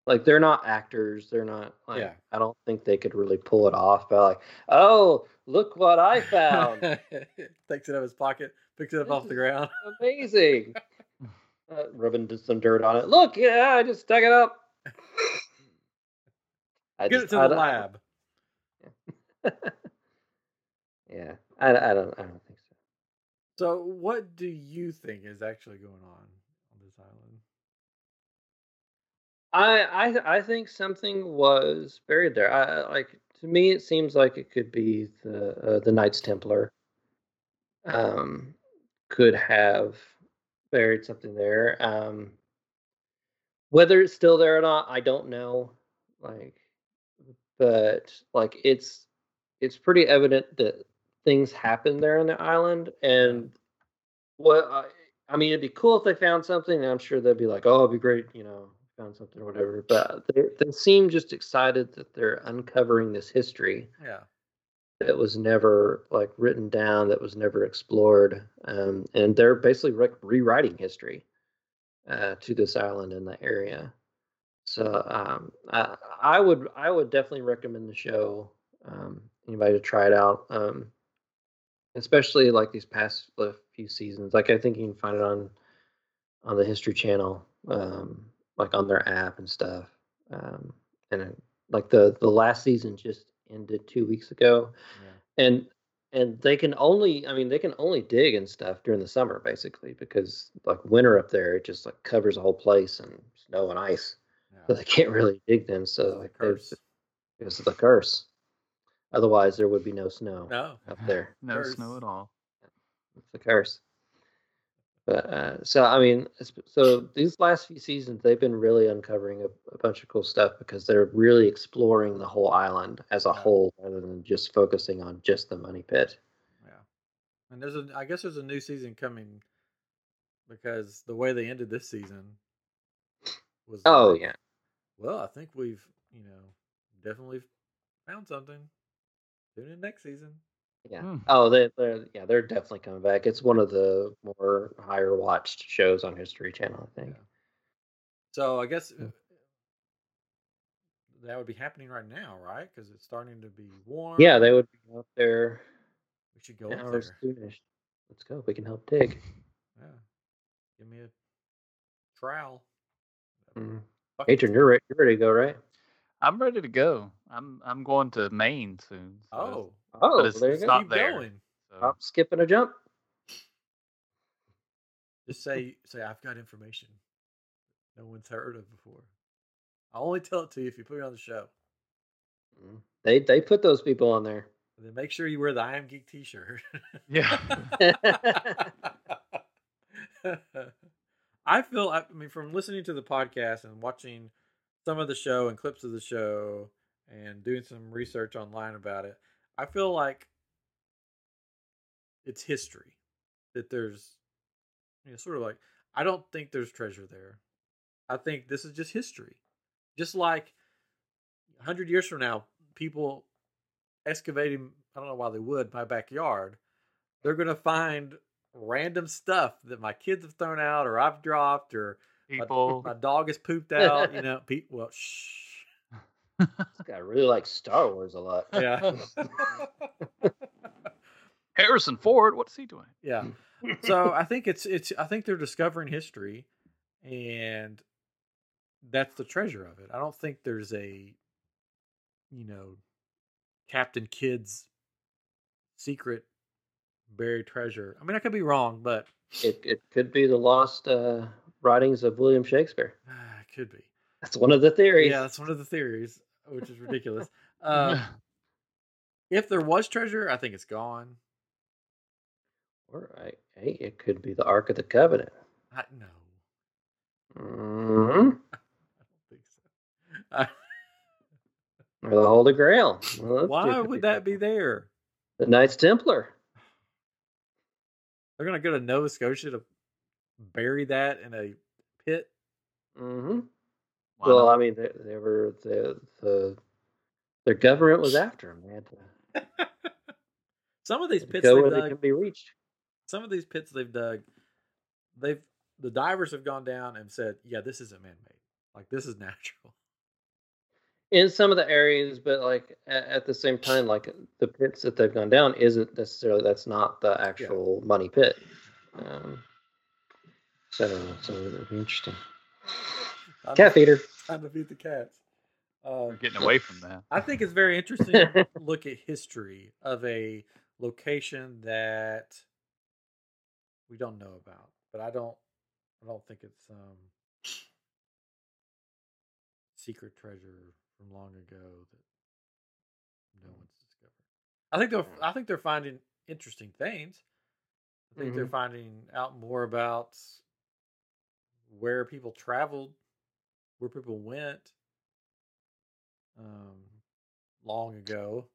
Like they're not actors. They're not. Like, Yeah. I don't think they could really pull it off. By like, oh, look what I found! (laughs) Takes it out of his pocket, picks it up off the ground. Amazing. (laughs) Uh, rubbing some dirt on it. Look, yeah, I just dug it up. I Get it just- to I the lab. (laughs) Yeah, I, I don't. I don't think so. So, what do you think is actually going on on this island? I I I think something was buried there. I I- like to me it seems like it could be the uh, the Knights Templar. Um, could have buried something there. Um, whether it's still there or not, I don't know. Like, but like it's it's pretty evident that things happen there on the island, and what I, I mean, it'd be cool if they found something. and I'm sure they'd be like, "Oh, it'd be great," you know, found something or whatever. But they, they seem just excited that they're uncovering this history, Yeah. that was never like written down, that was never explored, um, and they're basically re- rewriting history uh, to this island in the area. So um, I, I would I would definitely recommend the show. Um, anybody to try it out, um, especially like these past few seasons. Like I think you can find it on on the History Channel, um, like on their app and stuff. Um, and like the the last season just ended two weeks ago, yeah. and and they can only I mean they can only dig and stuff during the summer basically because like winter up there it just like covers the whole place and snow and ice, yeah. so they can't really dig them. So like curse. because of the curse. Otherwise, there would be no snow no. up there. (laughs) no curse. snow at all. It's the curse. But uh, so I mean, so these last few seasons they've been really uncovering a, a, bunch of cool stuff because they're really exploring the whole island as a yeah. whole rather than just focusing on just the money pit. Yeah, and there's a I guess there's a new season coming because the way they ended this season was oh like, yeah. Well, I think we've you know definitely found something. Tune in next season. Yeah. Hmm. Oh, they, they're yeah, they're definitely coming back. It's one of the more higher watched shows on History Channel, I think. Yeah. So I guess uh, that would be happening right now, right? Because it's starting to be warm. Yeah, they would be up there. We should go up there. Soonish. Let's go. We can help dig. Yeah. Give me a trowel. Mm. Adrian, you're ready. You're ready to go, right? I'm ready to go. I'm I'm going to Maine soon. So oh, oh, but it's, there it's not there. Going. So. Hop, skipping a jump. Just say say I've got information no one's heard of before. I'll only tell it to you if you put me on the show. Mm. They they put those people on there. And then make sure you wear the I am Geek T-shirt. yeah. (laughs) (laughs) (laughs) I feel I mean from listening to the podcast and watching some of the show and clips of the show and doing some research online about it, I feel like it's history. That there's, you know, sort of like, I don't think there's treasure there. I think this is just history. Just like 100 years from now, people excavating, I don't know why they would, my backyard, they're going to find random stuff that my kids have thrown out or I've dropped or people. My, my dog has pooped out. You (laughs) know, pe- well, shh. (laughs) this guy really likes Star Wars a lot. Yeah. (laughs) Harrison Ford, what's he doing? Yeah. So I think it's it's I think they're discovering history, and that's the treasure of it. I don't think there's a, you know, Captain Kidd's secret buried treasure. I mean, I could be wrong, but it it could be the lost uh, writings of William Shakespeare. Uh (sighs) it could be. That's one of the theories. Yeah, that's one of the theories, which is ridiculous. uh, (laughs) if there was treasure, I think it's gone. Or I, hey, it could be the Ark of the Covenant. I, no. Mm-hmm. (laughs) I don't think so. I, or the Holy Grail. Well, Why would that be there? The Knights Templar. They're gonna go to Nova Scotia to bury that in a pit. Mm-hmm. Well, I mean, they, they were the the their government was after them. They had to. (laughs) some of these pits go where dug, they can be reached. Some of these pits they've dug, they've the divers have gone down and said, "Yeah, this isn't man-made. Like this is (laughs) natural." In some of the areas, but like at, at the same time, like the pits that they've gone down isn't necessarily that's not the actual yeah. money pit. Um, so, so it'll be interesting. I'm Cat feeder. Time to feed the cats. Uh, getting away from that. I think it's very interesting to (laughs) look at history of a location that we don't know about, but I don't. I don't think it's um secret treasure from long ago that no one's discovered. I think they're. I think they're finding interesting things. I think mm-hmm. they're finding out more about where people traveled, where people went um, long ago.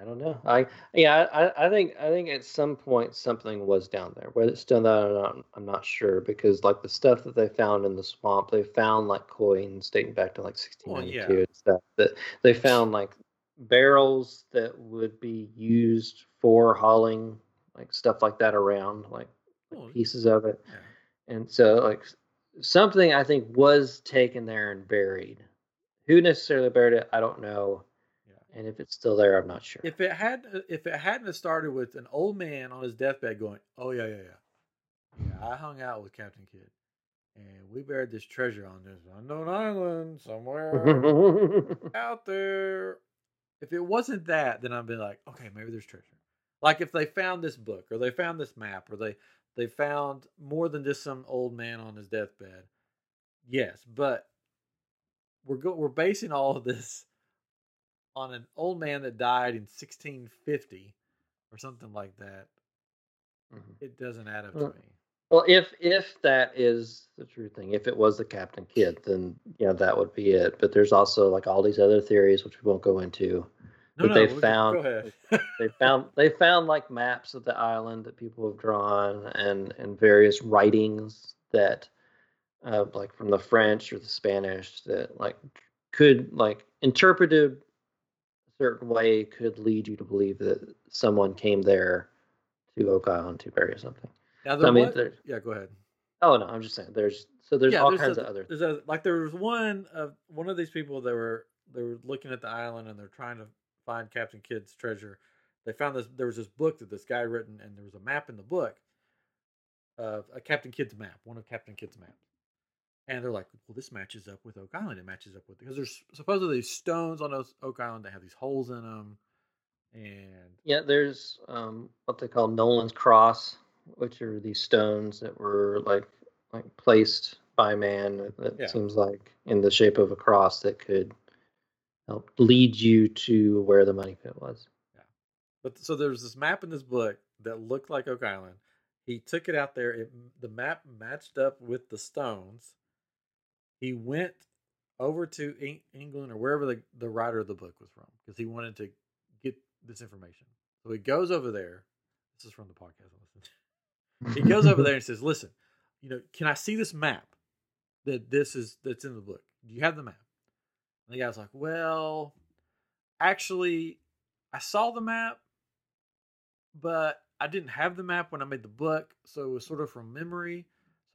I don't know. I yeah, I, I think I think at some point something was down there. Whether it's still there or not, I'm not sure because like the stuff that they found in the swamp, they found like coins dating back to like 1692 well, yeah. and stuff. That they found like barrels that would be used for hauling like stuff like that around, like, like pieces of it. yeah. And so, like, something I think was taken there and buried. Who necessarily buried it, I don't know. And if it's still there, I'm not sure. If it had, uh, if it hadn't started with an old man on his deathbed going, "Oh yeah, yeah, yeah, yeah," I hung out with Captain Kidd, and we buried this treasure on this unknown island somewhere (laughs) out there. If it wasn't that, then I'd be like, okay, maybe there's treasure. Like if they found this book, or they found this map, or they they found more than just some old man on his deathbed. Yes, but we're go- we're basing all of this on an old man that died in 1650 or something like that. Mhm. It doesn't add up to me. Well, if if that is the true thing, if it was the Captain Kidd, then you know that would be it. But there's also like all these other theories, which we won't go into. No, but they found-. They (laughs) found they found like maps of the island that people have drawn, and and various writings that, uh, like from the French or the Spanish, that like could like interpreted certain way could lead you to believe that someone came there to Oak Island to bury something. now, So, there I mean, was- yeah, go ahead. Oh no, I'm just saying. There's so there's yeah, all there's kinds a, of other. There's a like there was one of one of these people that were they were looking at the island and they're trying to find Captain Kidd's treasure. They found this. There was this book that this guy written, and there was a map in the book of a Captain Kidd's map, one of Captain Kidd's maps. And they're like, well, this matches up with Oak Island. It matches up with because there's supposedly stones on Oak Island that have these holes in them, and Yeah, there's um what they call Nolan's cross, which are these stones that were like like placed by man that- Yeah. seems like in the shape of a cross that could help lead you to where the money pit was. Yeah. But so there's this map in this book that looked like Oak Island. He took it out there. It, the map matched up with the stones. He went over to England or wherever the, the writer of the book was from because he wanted to get this information. So he goes over there. This is from the podcast. I listened to. He goes over there (laughs) and says, "Listen, you know, can I see this map that this is that's in the book? Do you have the map?" And the guy's like, "Well, actually, I saw the map, but I didn't have the map when I made the book, so it was sort of from memory.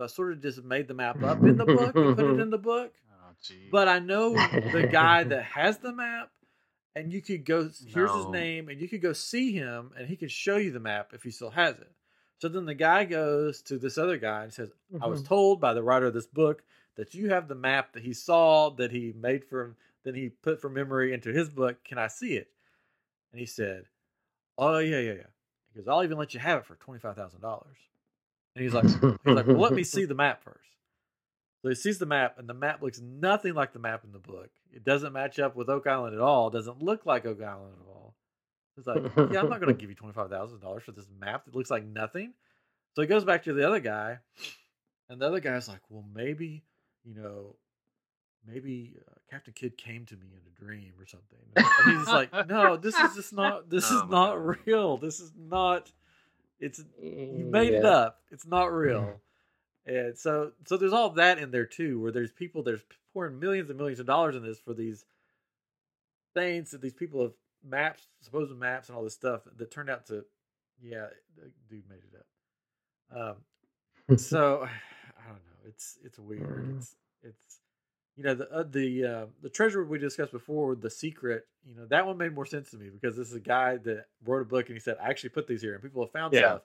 So I sort of just made the map up in the book and put it (laughs) in the book. Oh. But I know the guy that has the map, and you could go. Here's his name, and you could go see him, and he could show you the map if he still has it. So then the guy goes to this other guy and says, "I was mm-hmm. told by the writer of this book that you have the map that he saw that he made from then he put from memory into his book. Can I see it?" And he said, "Oh yeah, yeah, yeah." He goes, "I'll even let you have it for twenty five thousand dollars." And he's like, "He's like, well, let me see (laughs) the map first. So he sees the map, and the map looks nothing like the map in the book. It doesn't match up with Oak Island at all. It doesn't look like Oak Island at all. It's like, yeah, I'm not going to give you twenty five thousand dollars for this map that looks like nothing. So he goes back to the other guy, and the other guy's like, well, maybe, you know, maybe uh, Captain Kidd came to me in a dream or something. And he's like, no, this is just not. This Oh is not God. real. This is not. It's you made it up. It's not real. And so so there's all that in there too, where there's people there's pouring millions and millions of dollars in this for these things that these people have maps, supposed maps and all this stuff that turned out to yeah, the dude made it up. Um (laughs) so (sighs) I don't know. It's it's weird. Mm. It's it's you know the uh, the uh, the treasure we discussed before, the secret. You know that one made more sense to me because this is a guy that wrote a book and he said I actually put these here and people have found Yeah. stuff.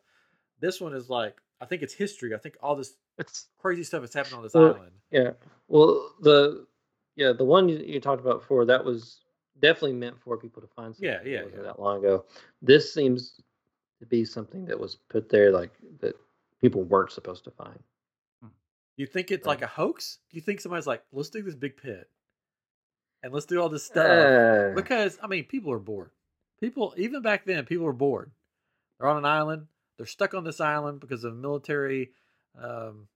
This one is like I think it's history. I think all this it's crazy stuff that's happened on this Well, island. Yeah. Well, the yeah the one you, you talked about before that was definitely meant for people to find. Yeah, something. Yeah, wasn't yeah. That long ago. This seems to be something that was put there like that people weren't supposed to find. You think it's like a hoax? Do you think somebody's like, let's do this big pit and let's do all this stuff? Uh, Because I mean, people are bored. People even back then, people were bored. They're on an island. They're stuck on this island because of military, um,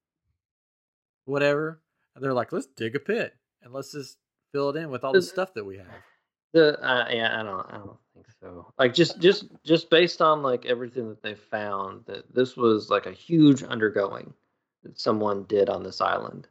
whatever. And they're like, let's dig a pit and let's just fill it in with all the stuff that we have. The uh, yeah, I don't I don't think so. Like just just just based on like everything that they found, that this was like a huge undergoing someone did on this island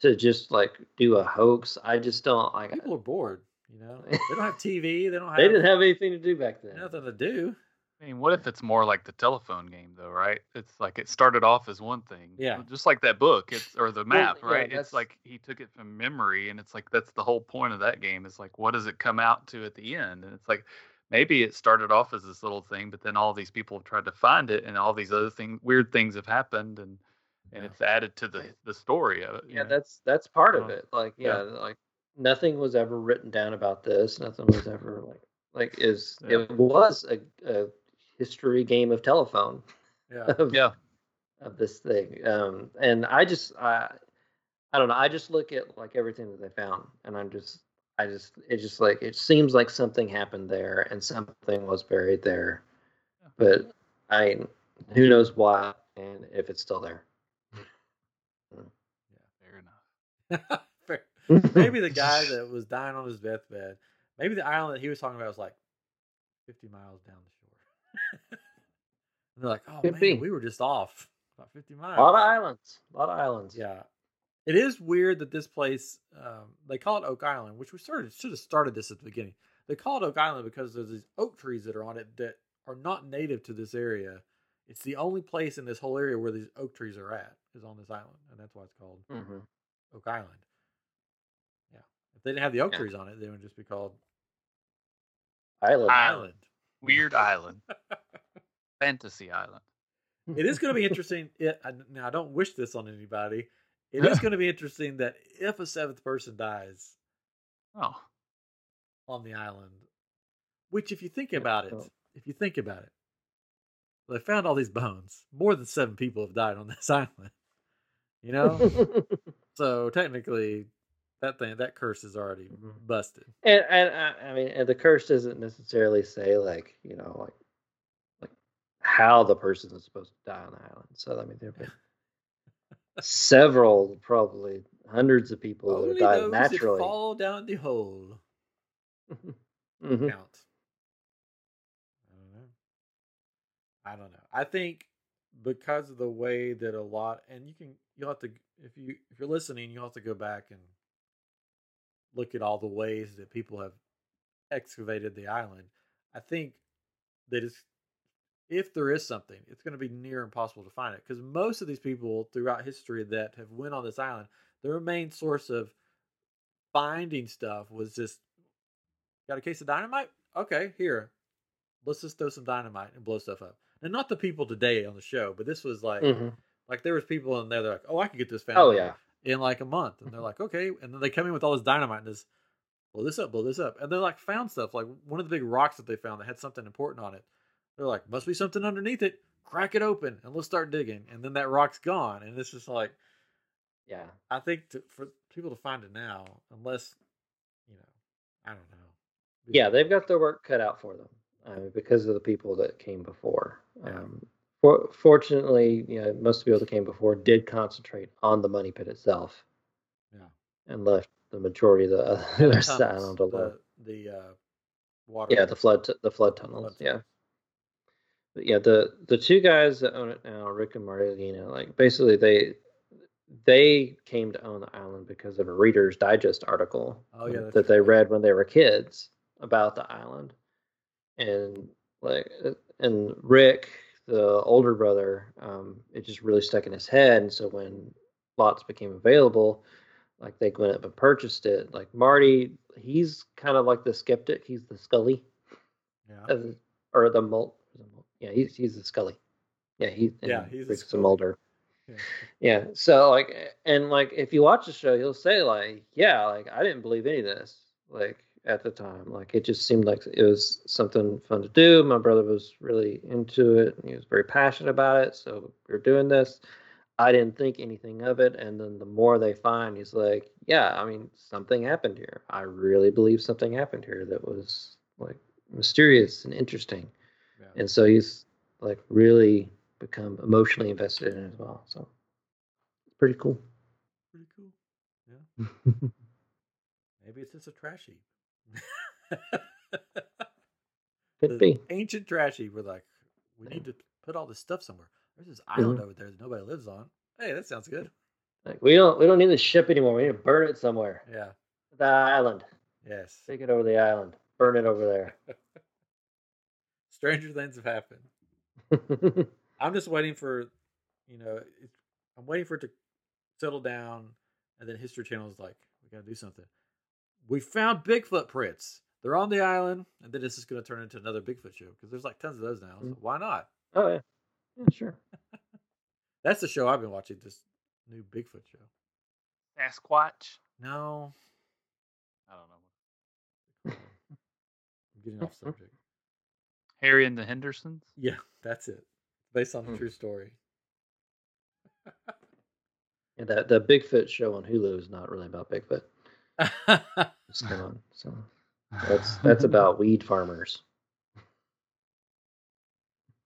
to just like do a hoax. I just don't like. People are bored. You know, (laughs) they don't have TV. They don't have. They didn't have anything to do back then. nothing to do. I mean, what if it's more like the telephone game, though, right? It's like it started off as one thing, Yeah. just like that book, it's or the map, yeah, right? that's- It's like he took it from memory, and it's like that's the whole point of that game. Is like, what does it come out to at the end? And it's like maybe it started off as this little thing, but then all these people have tried to find it, and all these other things, weird things have happened, and and Yeah. it's added to the the story of it. yeah, know? that's that's part of Uh, it. Like, yeah. yeah, like nothing was ever written down about this. Nothing was ever like like is Yeah. it was a, a history game of telephone Yeah. (laughs) of, yeah. of this thing. Um, and I just I I don't know. I just look at like everything that they found, and I'm just I just it just like it seems like something happened there and something was buried there, but I who knows why and if it's still there. (laughs) maybe the guy (laughs) that was dying on his deathbed, maybe the island that he was talking about was like 50 miles down the shore. and (laughs) they're like, oh Could man, be. we were just off about 50 miles. A lot of islands. A lot of islands. Yeah. It is weird that this place, um, they call it Oak Island, which we started, should have started this at the beginning. They call it Oak Island because there's these oak trees that are on it that are not native to this area. It's the only place in this whole area where these oak trees are at is on this island, and that's why it's called hmm Oak Island. Yeah. If they didn't have the oak Yeah. trees on it, they would just be called Island. Island. Weird island, (laughs) fantasy island. it is going to be interesting. It, I, now, I don't wish this on anybody. It is (laughs) going to be interesting that if a seventh person dies Oh, on the island, which, if you think about it, oh. if you think about it, they found all these bones. More than seven people have died on this (laughs) island. You know, so technically, that thing, that curse is already Mhm. busted. and and I, I mean, and the curse doesn't necessarily say like you know like like how the person is supposed to die on the island. So I mean, there've been several, probably hundreds of people that Only have died those that naturally. fall down the hole. (laughs) Mhm. count. I don't know. I don't know. I think because of the way that a lot, and you can, you'll have to, if you if you're listening, you'll have to go back and look at all the ways that people have excavated the island. I think that it's if there is something, it's going to be near impossible to find it because most of these people throughout history that have went on this island, their main source of finding stuff was just got a case of dynamite. Okay, here, let's just throw some dynamite and blow stuff up. And not the people today on the show, but this was like Mhm. Like there was people in there. They're like, oh, I could get this found. Oh yeah. in like a month, and they're like, okay, and then they come in with all this dynamite and just blow this up, blow this up, and they like found stuff like one of the big rocks that they found that had something important on it. They're like, must be something underneath it. Crack it open and let's start digging, and then that rock's gone, and it's just like Yeah. I think to, for people to find it now, unless you know, I don't know. Yeah, they've got their work cut out for them uh, because of the people that came before. Yeah. Um, for, fortunately, you know, most of the people that came before did concentrate on the money pit itself yeah. and left the majority of the (laughs) other the side alone. the the uh, water. Yeah, the flood, t- the flood tunnels. Flood yeah, but yeah, the the two guys that own it now, Rick and Marlena, like basically they they came to own the island because of a Reader's Digest article Oh, yeah, that they read when they were kids about the island, and like uh, and Rick, the older brother, um, it just really stuck in his head, and so when lots became available, like they went up and purchased it. Like Marty, he's kind of like the skeptic. He's the Scully, Yeah. the- or the Mul. Yeah, he's he's the Scully. Yeah, he. Yeah, he's the Rick's the Mulder. yeah. Yeah. So like, and like, if you watch the show, he'll say like, yeah, like I didn't believe any of this. Like at the time, like it just seemed like it was something fun to do. My brother was really into it, and he was very passionate about it. So we are doing this. I didn't think anything of it, and then the more they find, he's like, yeah, I mean, something happened here. I really believe something happened here that was like mysterious and interesting. yeah. And so he's like really become emotionally invested in it as well. So it's pretty cool. Pretty cool. Yeah. (laughs) Maybe it's just a trash heap. (laughs) Could The be. ancient trashy. We're like, we need to put all this stuff somewhere. There's this Mm-hmm. island over there that nobody lives on. Hey, that sounds good. Like we don't we don't need the ship anymore. We need to burn it somewhere. Yeah. The island. Yes. Take it over the island. Burn it over there. (laughs) Stranger things have happened. (laughs) I'm just waiting for, you know, it, I'm waiting for it to settle down, and then History Channel is like, we got to do something. We found Bigfoot prints. They're on the island, and then this is going to turn into another Bigfoot show because there's like tons of those now. So Mm. why not? oh yeah. Yeah, sure. (laughs) That's the show I've been watching. This new Bigfoot show. Sasquatch. No, I don't know. (laughs) I'm getting off subject. Harry and the Hendersons. Yeah, that's it. Based on a Hmm. true story. Yeah, that the Bigfoot show on Hulu is not really about Bigfoot. (laughs) It's on. So that's (laughs) that's about weed farmers.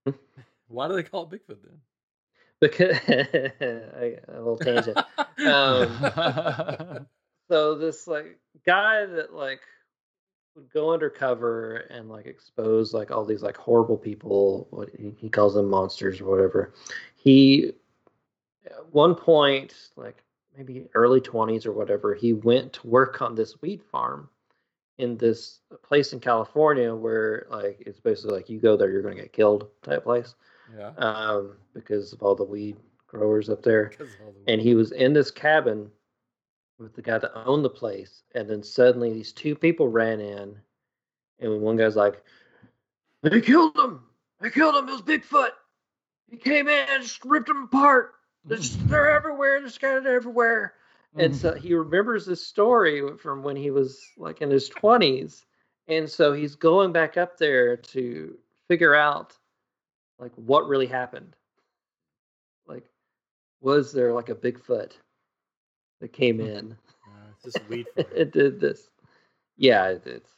(laughs) Why do they call it Bigfoot then? Because (laughs) I, a little tangent. Um, so this like guy that like would go undercover and like expose like all these like horrible people what he, he calls them monsters or whatever he at one point like maybe early 20s or whatever he went to work on this weed farm in this place in california where like it's basically like you go there you're going to get killed type place yeah. um, because of all the weed growers up there. Because of all the and he was in this cabin with the guy that owned the place and then suddenly these two people ran in and one guy's like they killed him! They killed him! It was bigfoot! He came in and just ripped him apart they're, just, they're everywhere they're scattered everywhere. And mm-hmm. so he remembers this story from when he was like in his 20s and so he's going back up there to figure out like what really happened. Like was there like a bigfoot that came in? Uh, it's just weed (laughs) it did this. Yeah it, it's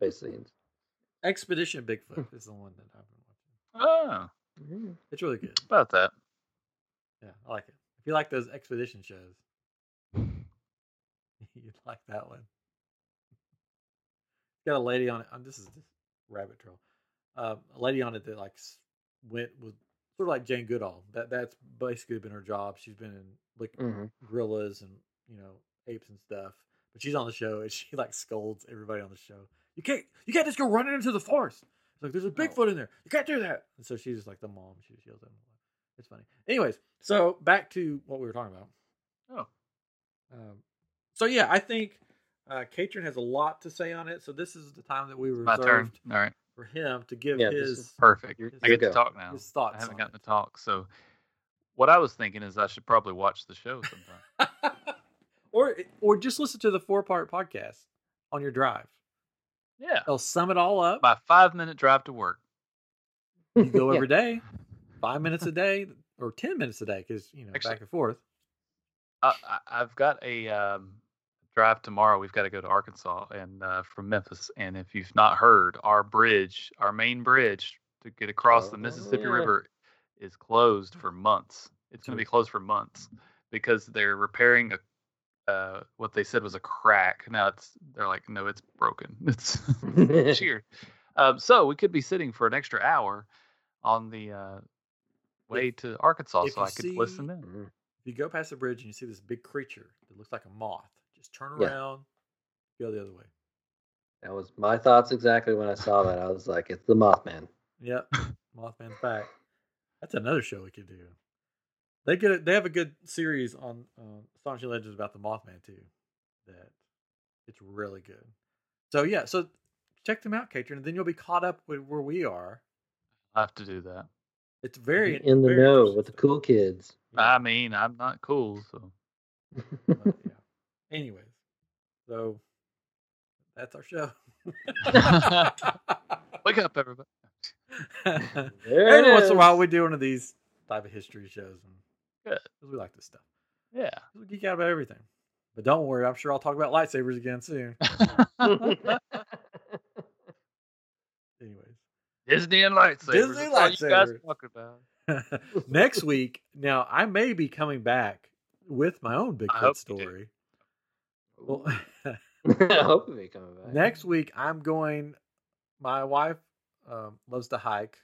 basically Expedition Bigfoot hmm. is the one that I've been watching. Oh, It's really good. about that. Yeah, I like it. If you like those expedition shows, (laughs) you'd like that one. Got a lady on it. um, This is this rabbit trail. Uh, a lady on it that like went with sort of like Jane Goodall. That that's basically been her job. She's been in like Mhm. gorillas and you know apes and stuff. But she's on the show and (laughs) she like scolds everybody on the show. You can't you can't just go running into the forest. It's like there's a Bigfoot in there. You can't do that. And so she's just like the mom. She just yells at him. It's funny. Anyways, so back to what we were talking about. Oh. Um, so yeah, I think uh, Katrin has a lot to say on it. So this is the time that we My turn. reserved All right. for him to give Yeah, his Perfect. You're- I get to go. talk now. his thoughts. I haven't on gotten it. to talk. So, what I was thinking is I should probably watch the show sometime. (laughs) or or just listen to the four part podcast on your drive. yeah. They'll sum it all up. My five minute drive to work. You go (laughs) Yeah. every day, five minutes a (laughs) day or ten minutes a day, because you know Actually- back and forth. I, I, I've got a um, drive tomorrow. We've got to go to Arkansas and uh, from Memphis. And if you've not heard, our bridge, our main bridge to get across the Oh, Mississippi yeah. River, is closed for months. It's going to be closed for months because they're repairing a uh, what they said was a crack. Now it's they're like, no, it's broken. (laughs) It's (laughs) sheared. Um, so we could be sitting for an extra hour on the uh, way to Arkansas, so I could listen see- in. Mhm. If you go past the bridge and you see this big creature that looks like a moth, just turn Yeah. around, go the other way. that was my thoughts exactly when i saw that i was like it's the mothman Yep, (laughs) Mothman's back. That's another show we could do. They get they have a good series on uh, Astonishing Legends about the Mothman too. That it's really good. So yeah, so check them out, Katrin, and then you'll be caught up with where we are. I have to do that. It's very in the very know with the cool kids I mean, I'm not cool, so but, (laughs) yeah. Anyways, so that's our show. (laughs) wake up, everybody. (laughs) Every once in a while, we do one of these type of history shows, and Good. 'cause we like this stuff. Yeah. We geek out about everything. But don't worry, I'm sure I'll talk about lightsabers again soon. Anyways, Disney and lightsabers. Disney That's all you guys lightsabers. talk about. (laughs) next week, now I may be coming back with my own I Bigfoot hope story. Well, (laughs) I hope we coming back. next week I'm going. My wife um, loves to hike.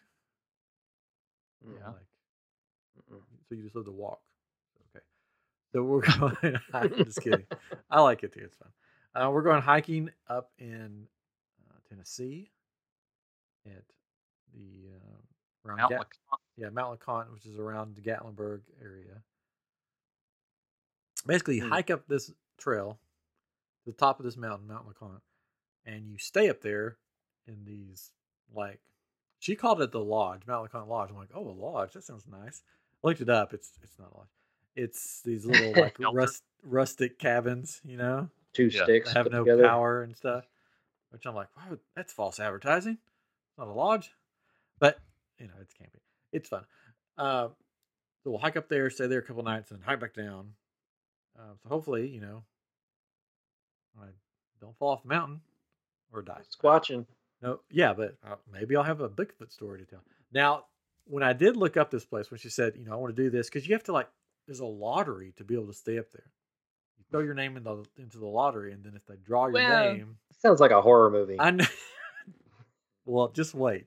Yeah. Like, so you just love to walk. Okay. So we're (laughs) going. I'm just kidding. I like it too. It's fun. Uh, we're going hiking up in uh, Tennessee at the uh, around Mount Gat- LeConte. yeah Mount LeConte, which is around the Gatlinburg area. Basically, you Hmm. hike up this trail to the top of this mountain, Mount LeConte, and you stay up there in these like she called it the lodge, Mount LeConte Lodge. I'm like, oh, a lodge, that sounds nice. I looked it up. It's it's not a lodge. It's these (laughs) little like rust rustic cabins, you know, Two Yeah. sticks have no together. power and stuff. Which I'm like, wow, that's false advertising. It's not a lodge, but you know, it's camping. It's fun. Uh, so we'll hike up there, stay there a couple nights, and hike back down. Uh, so hopefully, you know, I don't fall off the mountain or die. Squatching. No, yeah, but uh, maybe I'll have a Bigfoot story to tell. Now, when I did look up this place, when she said, you know, I want to do this, because you have to like, there's a lottery to be able to stay up there. You throw your name in the into the lottery, and then if they draw your Well, name, Sounds like a horror movie. I know. (laughs) well, just wait,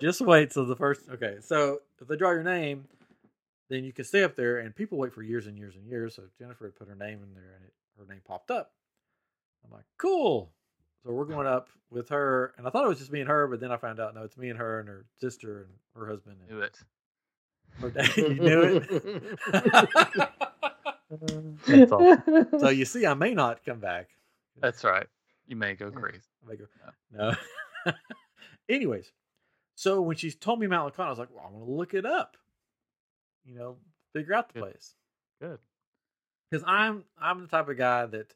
just wait. So the first, okay, so if they draw your name, then you can stay up there, and people wait for years and years and years. So Jennifer had put her name in there, and it, her name popped up. I'm like, cool. So we're going up with her, and I thought it was just me and her, but then I found out no, it's me and her and her sister and her husband and Knew it. her dad. (laughs) you knew it. That's all. (laughs) so you see, I may not come back. That's right. You may go crazy. I may go, no. (laughs) Anyways, so when she told me Mount LeConte, I was like, well, I'm going to look it up. You know, figure out the Good. place. Good. because I'm I'm the type of guy that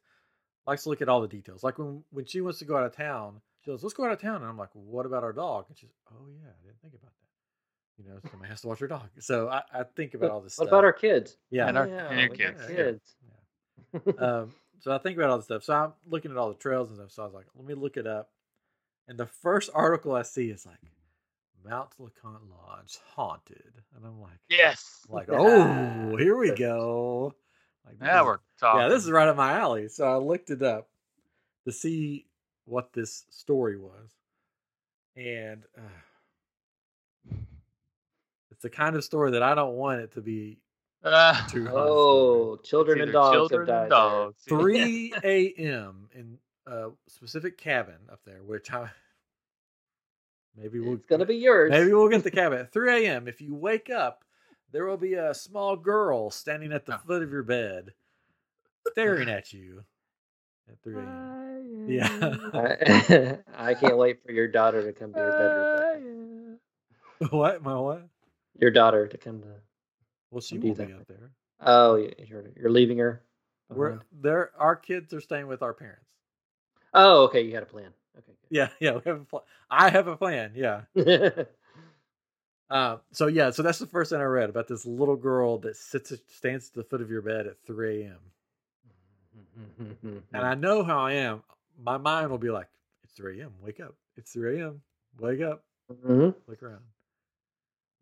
likes to look at all the details. Like when when she wants to go out of town, she goes, "Let's go out of town," and I'm like, well, "What about our dog?" And she's, "Oh yeah, I didn't think about that." You know, somebody has to watch her dog. So I, I think about all this what stuff. about our kids? yeah, And our- yeah, and your we got kids. kids. um, (laughs) so I think about all this stuff. So I'm looking at all the trails and stuff. So I was like, let me look it up. And the first article I see is like Mount LeConte Lodge haunted, and I'm like, Yes. like (laughs) oh, here we go. Like, Now we're talking. yeah, this is right up my alley. So I looked it up to see what this story was, and uh, it's the kind of story that I don't want it to be too. haunted. Oh, children and dogs children have died. dogs. (laughs) 3 a.m. in a specific cabin up there, which (laughs) I maybe we'll It's gonna be yours. maybe we'll get the (laughs) cabin at 3 a.m. If you wake up, there will be a small girl standing at the Oh. (laughs) foot of your bed, staring at you at 3 a.m. Yeah. I, I can't wait for your daughter to come to your bedroom. what? My what? Your daughter to come to. Well, she won't be there. Oh, you're you're leaving her. We're there. Our kids are staying with our parents. Oh, okay. You had a plan. Okay. Yeah, yeah. We have a pl- I have a plan. Yeah. (laughs) Uh, so yeah, so that's the first thing I read about this little girl that sits stands at the foot of your bed at 3 a.m. And (laughs) I know how I am. My mind will be like, "It's 3 a.m. Wake up! It's 3 a.m. Wake up! Mhm. Look around."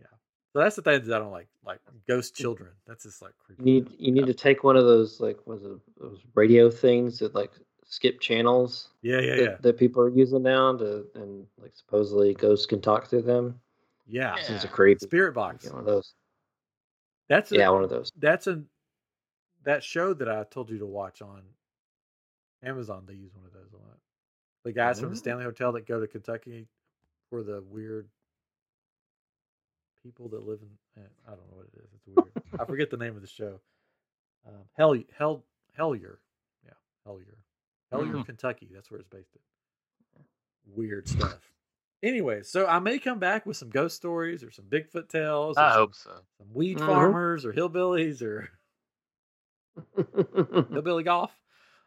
Yeah. So that's the thing that I don't like, like ghost children. That's just like creepy. You need you need to take one of those like was it those radio things that like skip channels Yeah, yeah, that, yeah, that people are using now to and like supposedly ghosts can talk through them. yeah. Seems a creepy. Spirit box. Get one of those. That's a, Yeah, one of those. that's a that show that I told you to watch on Amazon. They use one of those a lot. The guys from the Mm. Stanley Hotel that go to Kentucky for the weird people that live in. eh, I don't know what it is. It's weird. I forget the name of the show. Um, Hell, Hell, Hellier. Yeah, Hellier, Hellier, Mhm. Kentucky. That's where it's based in. Weird (laughs) stuff. Anyway, so I may come back with some ghost stories or some Bigfoot tales. Or I some, hope so. some weed Mhm. farmers or hillbillies or (laughs) hillbilly golf.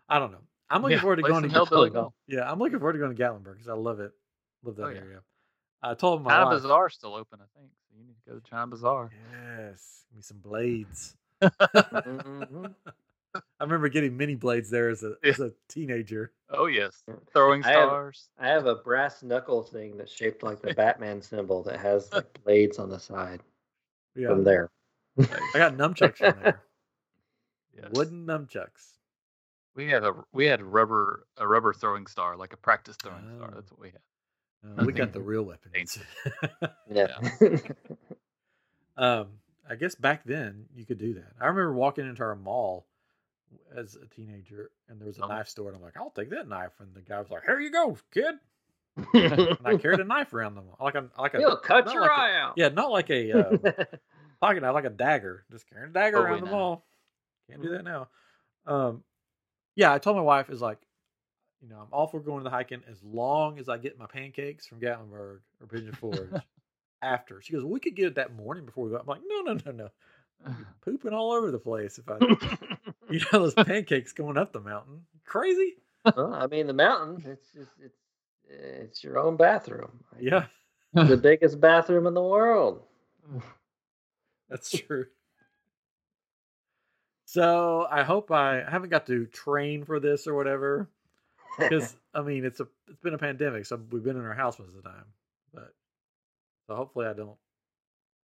I don't know. I'm looking Yeah, forward to going to hillbilly golf. Yeah, I'm looking forward to going to Gatlinburg because I love it. Love that Oh, yeah. area. I told my China wife. Bazaar still open, I think. So you need to go to China Bazaar. Yes, give me some blades. (laughs) Mhm. I remember getting mini blades there as a Yeah. as a teenager. Oh yes, throwing I have- stars. I have a brass knuckle thing that's shaped like the (laughs) Batman symbol that has like (laughs) blades on the side Yeah, from there. I got nunchucks from there. (laughs) Yes. Wooden nunchucks. We had a we had a rubber a rubber throwing star, like a practice throwing star. Oh. That's what we had. Uh, we got the real weapons. Yeah. um, I guess back then you could do that. I remember walking into our mall as a teenager, and there was a Oh. knife store, and I'm like, I'll take that knife, and the guy was like, Here you go, kid. And I carried a (laughs) knife around them, like a like a He'll cut your like a- eye out. yeah, not like a uh, (laughs) pocket knife, like a dagger. Just carrying a dagger Oh, around wait, the mall. Can't do that now. Um, yeah, I told my wife is like, you know, I'm all for going to the hiking as long as I get my pancakes from Gatlinburg or Pigeon Forge (laughs) after. She goes, well, we could get it that morning before we go. I'm like, no, no, no, no. Pooping all over the place if I, (laughs) you know, those pancakes going up the mountain. Crazy. well, I mean, the mountain. It's just it's it's your own bathroom. Yeah, the (laughs) biggest bathroom in the world. that's true. So I hope I, I haven't got to train for this or whatever. (laughs) because I mean it's a it's been a pandemic, so we've been in our house most of the time. But so hopefully I don't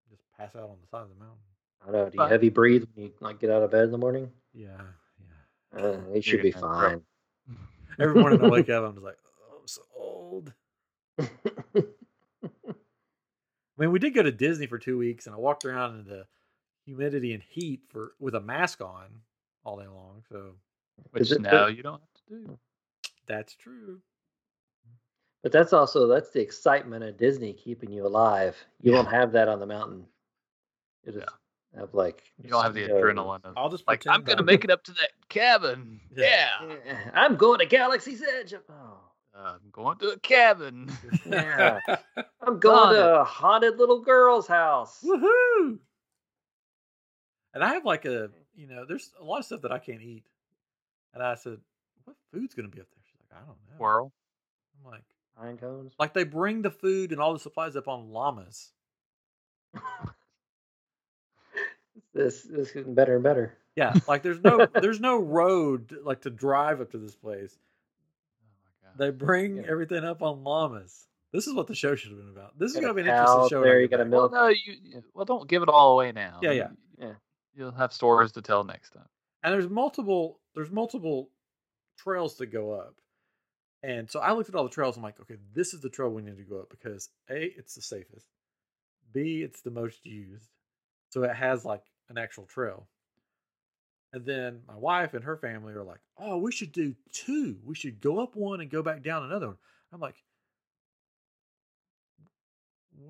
just pass out on the side of the mountain. I know. Do you But- heavy breathe when you like get out of bed in the morning? Yeah, yeah. Uh, you should be fine. (laughs) Every morning I wake up, I'm just like, oh, I'm so old. I mean, we did go to Disney for two weeks, and I walked around in the humidity and heat for with a mask on all day long. So Which it now the- you don't have to do. that's true. but that's also that's the excitement of Disney keeping you alive. You Yeah. won't have that on the mountain. You just have like You don't have the CEOs. adrenaline of I'll just like I'm gonna I'm- make it up to that cabin. Yeah. Yeah, Yeah, I'm going to Galaxy's Edge. Oh, I'm going to a cabin. (laughs) Yeah. (laughs) I'm going to a haunted little girl's house. Woohoo! And I have like a, you know, there's a lot of stuff that I can't eat. And I said, what food's going to be up there? She's like, I don't know. Squirrel. I'm like, Pine cones. like they bring the food and all the supplies up on llamas. (laughs) This this is getting better and better. Yeah, (laughs) like there's no there's no road like to drive up to this place. Oh my god. They bring Yeah. everything up on llamas. This is what the show should have been about. This is going to be an interesting up show. when there, you got a back. milk- Well, no, you you- well don't give it all away now. Yeah, yeah. Yeah. You'll have stories to tell next time. and there's multiple there's multiple trails to go up and so i looked at all the trails i'm like okay this is the trail we need to go up because a it's the safest b it's the most used so it has like an actual trail and then my wife and her family are like oh we should do two we should go up one and go back down another one i'm like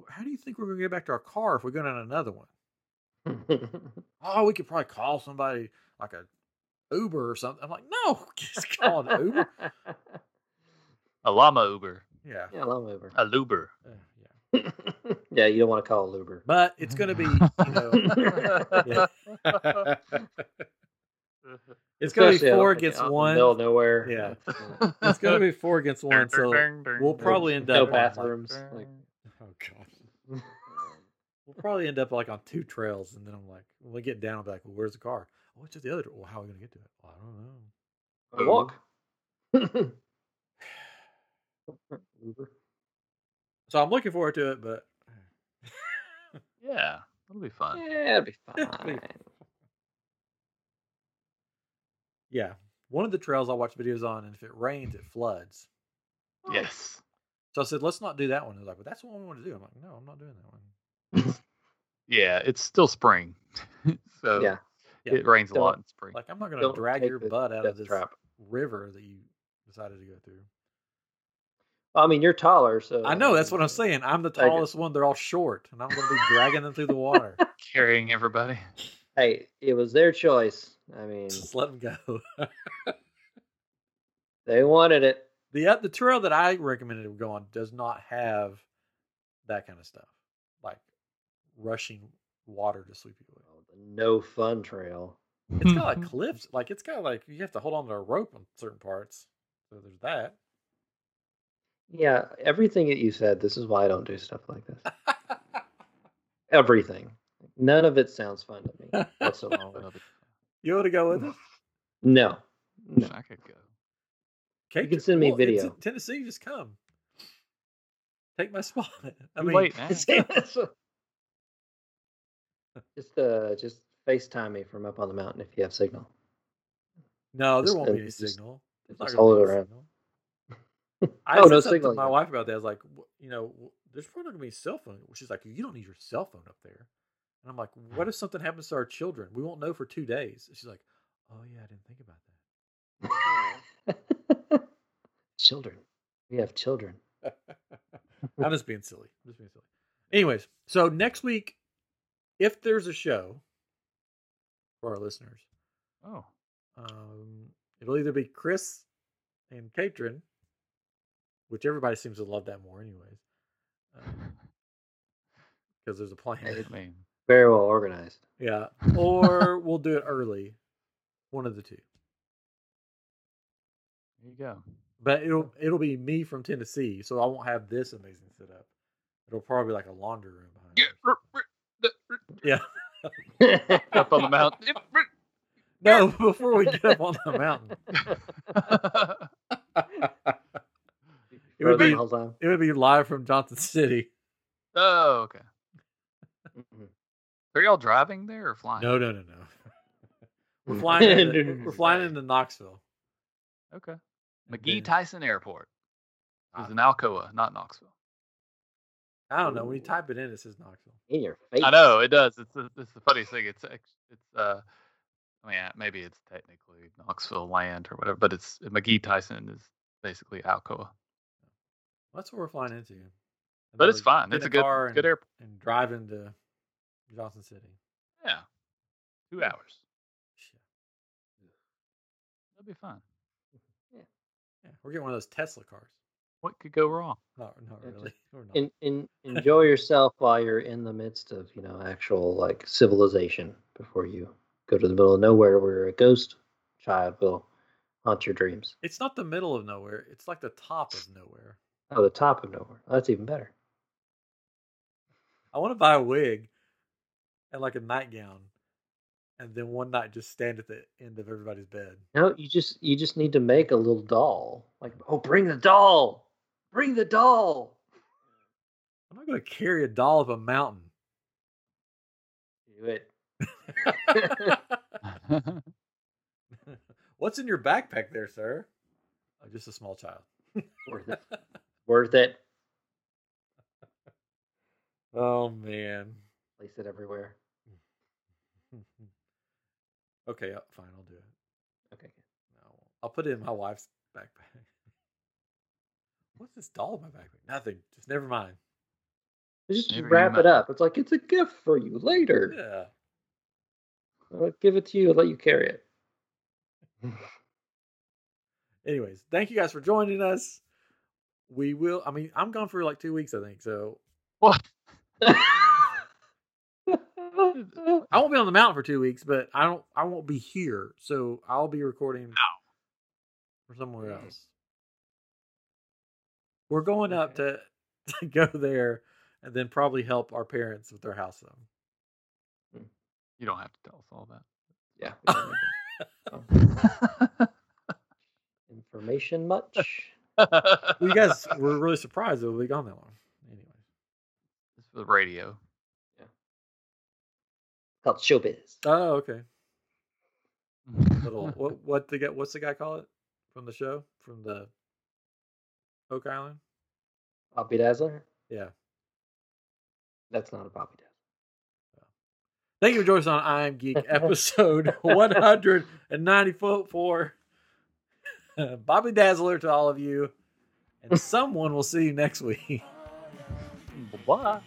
how do you think we're going to get back to our car if we go down another one (laughs) oh, we could probably call somebody like a Uber or something. I'm like, no, (laughs) just call an Uber. A llama Uber. Yeah, yeah, long over. A Luber. uh, yeah. (laughs) yeah, you don't want to call it Uber. But it's going to be, you know, (laughs) (laughs) it's going to be Especially out, four against out one. middle of nowhere. Yeah. That's- It's going to be four against one. So we'll probably end up on, like- bathrooms. Like, oh god, (laughs) we'll probably end up like on two trails, and then I'm like, when we get down, I'll be like, well, where's the car? Oh, it's at the other. Well, how are we going to get to it? Well, I don't know. walk. Uber. So I'm looking forward to it, but Yeah, that'll be fun. Yeah, it'll be It'll fine. (laughs) yeah, one of the trails I watch videos on, and if it rains, it floods. Oh. Yes. So I said, let's not do that one. They're like, but that's what one we want to do. I'm like, no, I'm not doing that one. (laughs) Yeah, it's still spring. (laughs) so Yeah. Yeah. it rains a Don't- lot in spring. Like, I'm not going to drag your butt out of death this trap. river that you decided to go through. I mean, you're taller, so I know that's what I'm saying. I'm the tallest one. They're all short, and I'm going to be dragging them through the water. (laughs) Carrying everybody. Hey, it was their choice. I mean, Just let them go. (laughs) they wanted it. the uh, the trail that I recommended we go on does not have that kind of stuff, like rushing water to sweep you away. Oh, the no fun trail. It's (laughs) got like cliffs, like it's got like you have to hold on to a rope on certain parts. So there's that. Yeah, everything that you said. This is why I don't do stuff like this. (laughs) Everything. None of it sounds fun to me whatsoever. (laughs) you want to go with us? no. No. I could go. Kate, can send me well, video. Tennessee, just come. Take my (laughs) spot. I Too mean, late just uh, just FaceTime me from up on the mountain if you have signal. no, there Just, won't uh, be any just- signal. There's not just hold it around. signal. I Oh, said no signal, To my wife about that. I was like, you know, there's probably not gonna be a cell phone. She's like, you don't need your cell phone up there. And I'm like, what if something happens to our children? We won't know for two days. She's like, Oh yeah, I didn't think about that. (laughs) children. We have children. (laughs) (laughs) I'm just being silly. I'm just being silly. Anyways, so next week, if there's a show for our listeners, Oh, um, it'll either be Chris and Katrin, which everybody seems to love that more, anyways, um, (laughs) because there's a plan. I mean, Very well organized. Yeah, (laughs) or we'll do it early, one of the two. there you go. But it'll it'll be me from Tennessee, so I won't have this amazing setup. It'll probably be like a laundry room behind. Get us. r- r- the- Yeah. (laughs) up on the mountain. No, before we get up on the mountain, it would be the whole time. it would be live from Johnson City. oh, okay. Mhm. Are y'all driving there or flying? No, no, no, no. (laughs) We're flying. Into, No, no, we're flying into Knoxville. Okay. McGhee then- Tyson Airport Ah. is in Alcoa, not Knoxville. I don't know. When you type it in, it says Knoxville. In your face. I know it does. It's the, it's the funniest thing. It's it's uh, I mean uh, maybe it's technically Knoxville land or whatever, but it's McGhee Tyson is basically Alcoa. That's what we're flying into. And But it's we fine. It's a good car good and, airport. and driving to Johnson City. Yeah, two hours. Shit. That'll be fine. Yeah, we're getting one of those Tesla cars. What could go wrong? Not, not really. (laughs) We're not. in, in, enjoy yourself while you're in the midst of you know actual like civilization before you go to the middle of nowhere where a ghost child will haunt your dreams. It's not the middle of nowhere. It's like the top of nowhere. Oh, the top of nowhere. Oh, that's even better. I want to buy a wig and like a nightgown, and then one night just stand at the end of everybody's bed. No, you just you just need to make a little doll. Like, oh, bring the doll, bring the doll. I'm not going to carry a doll up a mountain. Do it. (laughs) What's in your backpack there, sir? Oh, just a small child. Worth it. Oh man. Place it everywhere. (laughs) okay, fine, I'll do it. Okay. No, I'll put it in my wife's backpack. (laughs) What's this doll in my backpack? Nothing. Just never mind. Just Never wrap it up. It's like it's a gift for you later. Yeah. I'll give it to you and let you carry it. (laughs) Anyways, thank you guys for joining us. We will. I mean, I'm gone for like two weeks, I think. So what? (laughs) I won't be on the mountain for two weeks, but I don't. I won't be here, so I'll be recording now for somewhere mm. else. We're going up to, (laughs) to go there, and then probably help our parents with their house. Though. Mm. You don't have to tell us all that. (laughs) yeah. we don't need to- oh. Information much? Well, you guys (laughs) were really surprised that we'll be gone that long. Anyway, It's for the radio. Yeah. Called showbiz. oh okay. (laughs) Little what? What the guy? What's the guy call it from the show from the Oak Island? Bobby Dazzler? Yeah. That's not a Bobby Dazzler. Oh. Thank you for joining us on I'm Geek (laughs) episode 194. (laughs) Bobby Dazzler to all of you, and (laughs) someone will see you next week. Bye.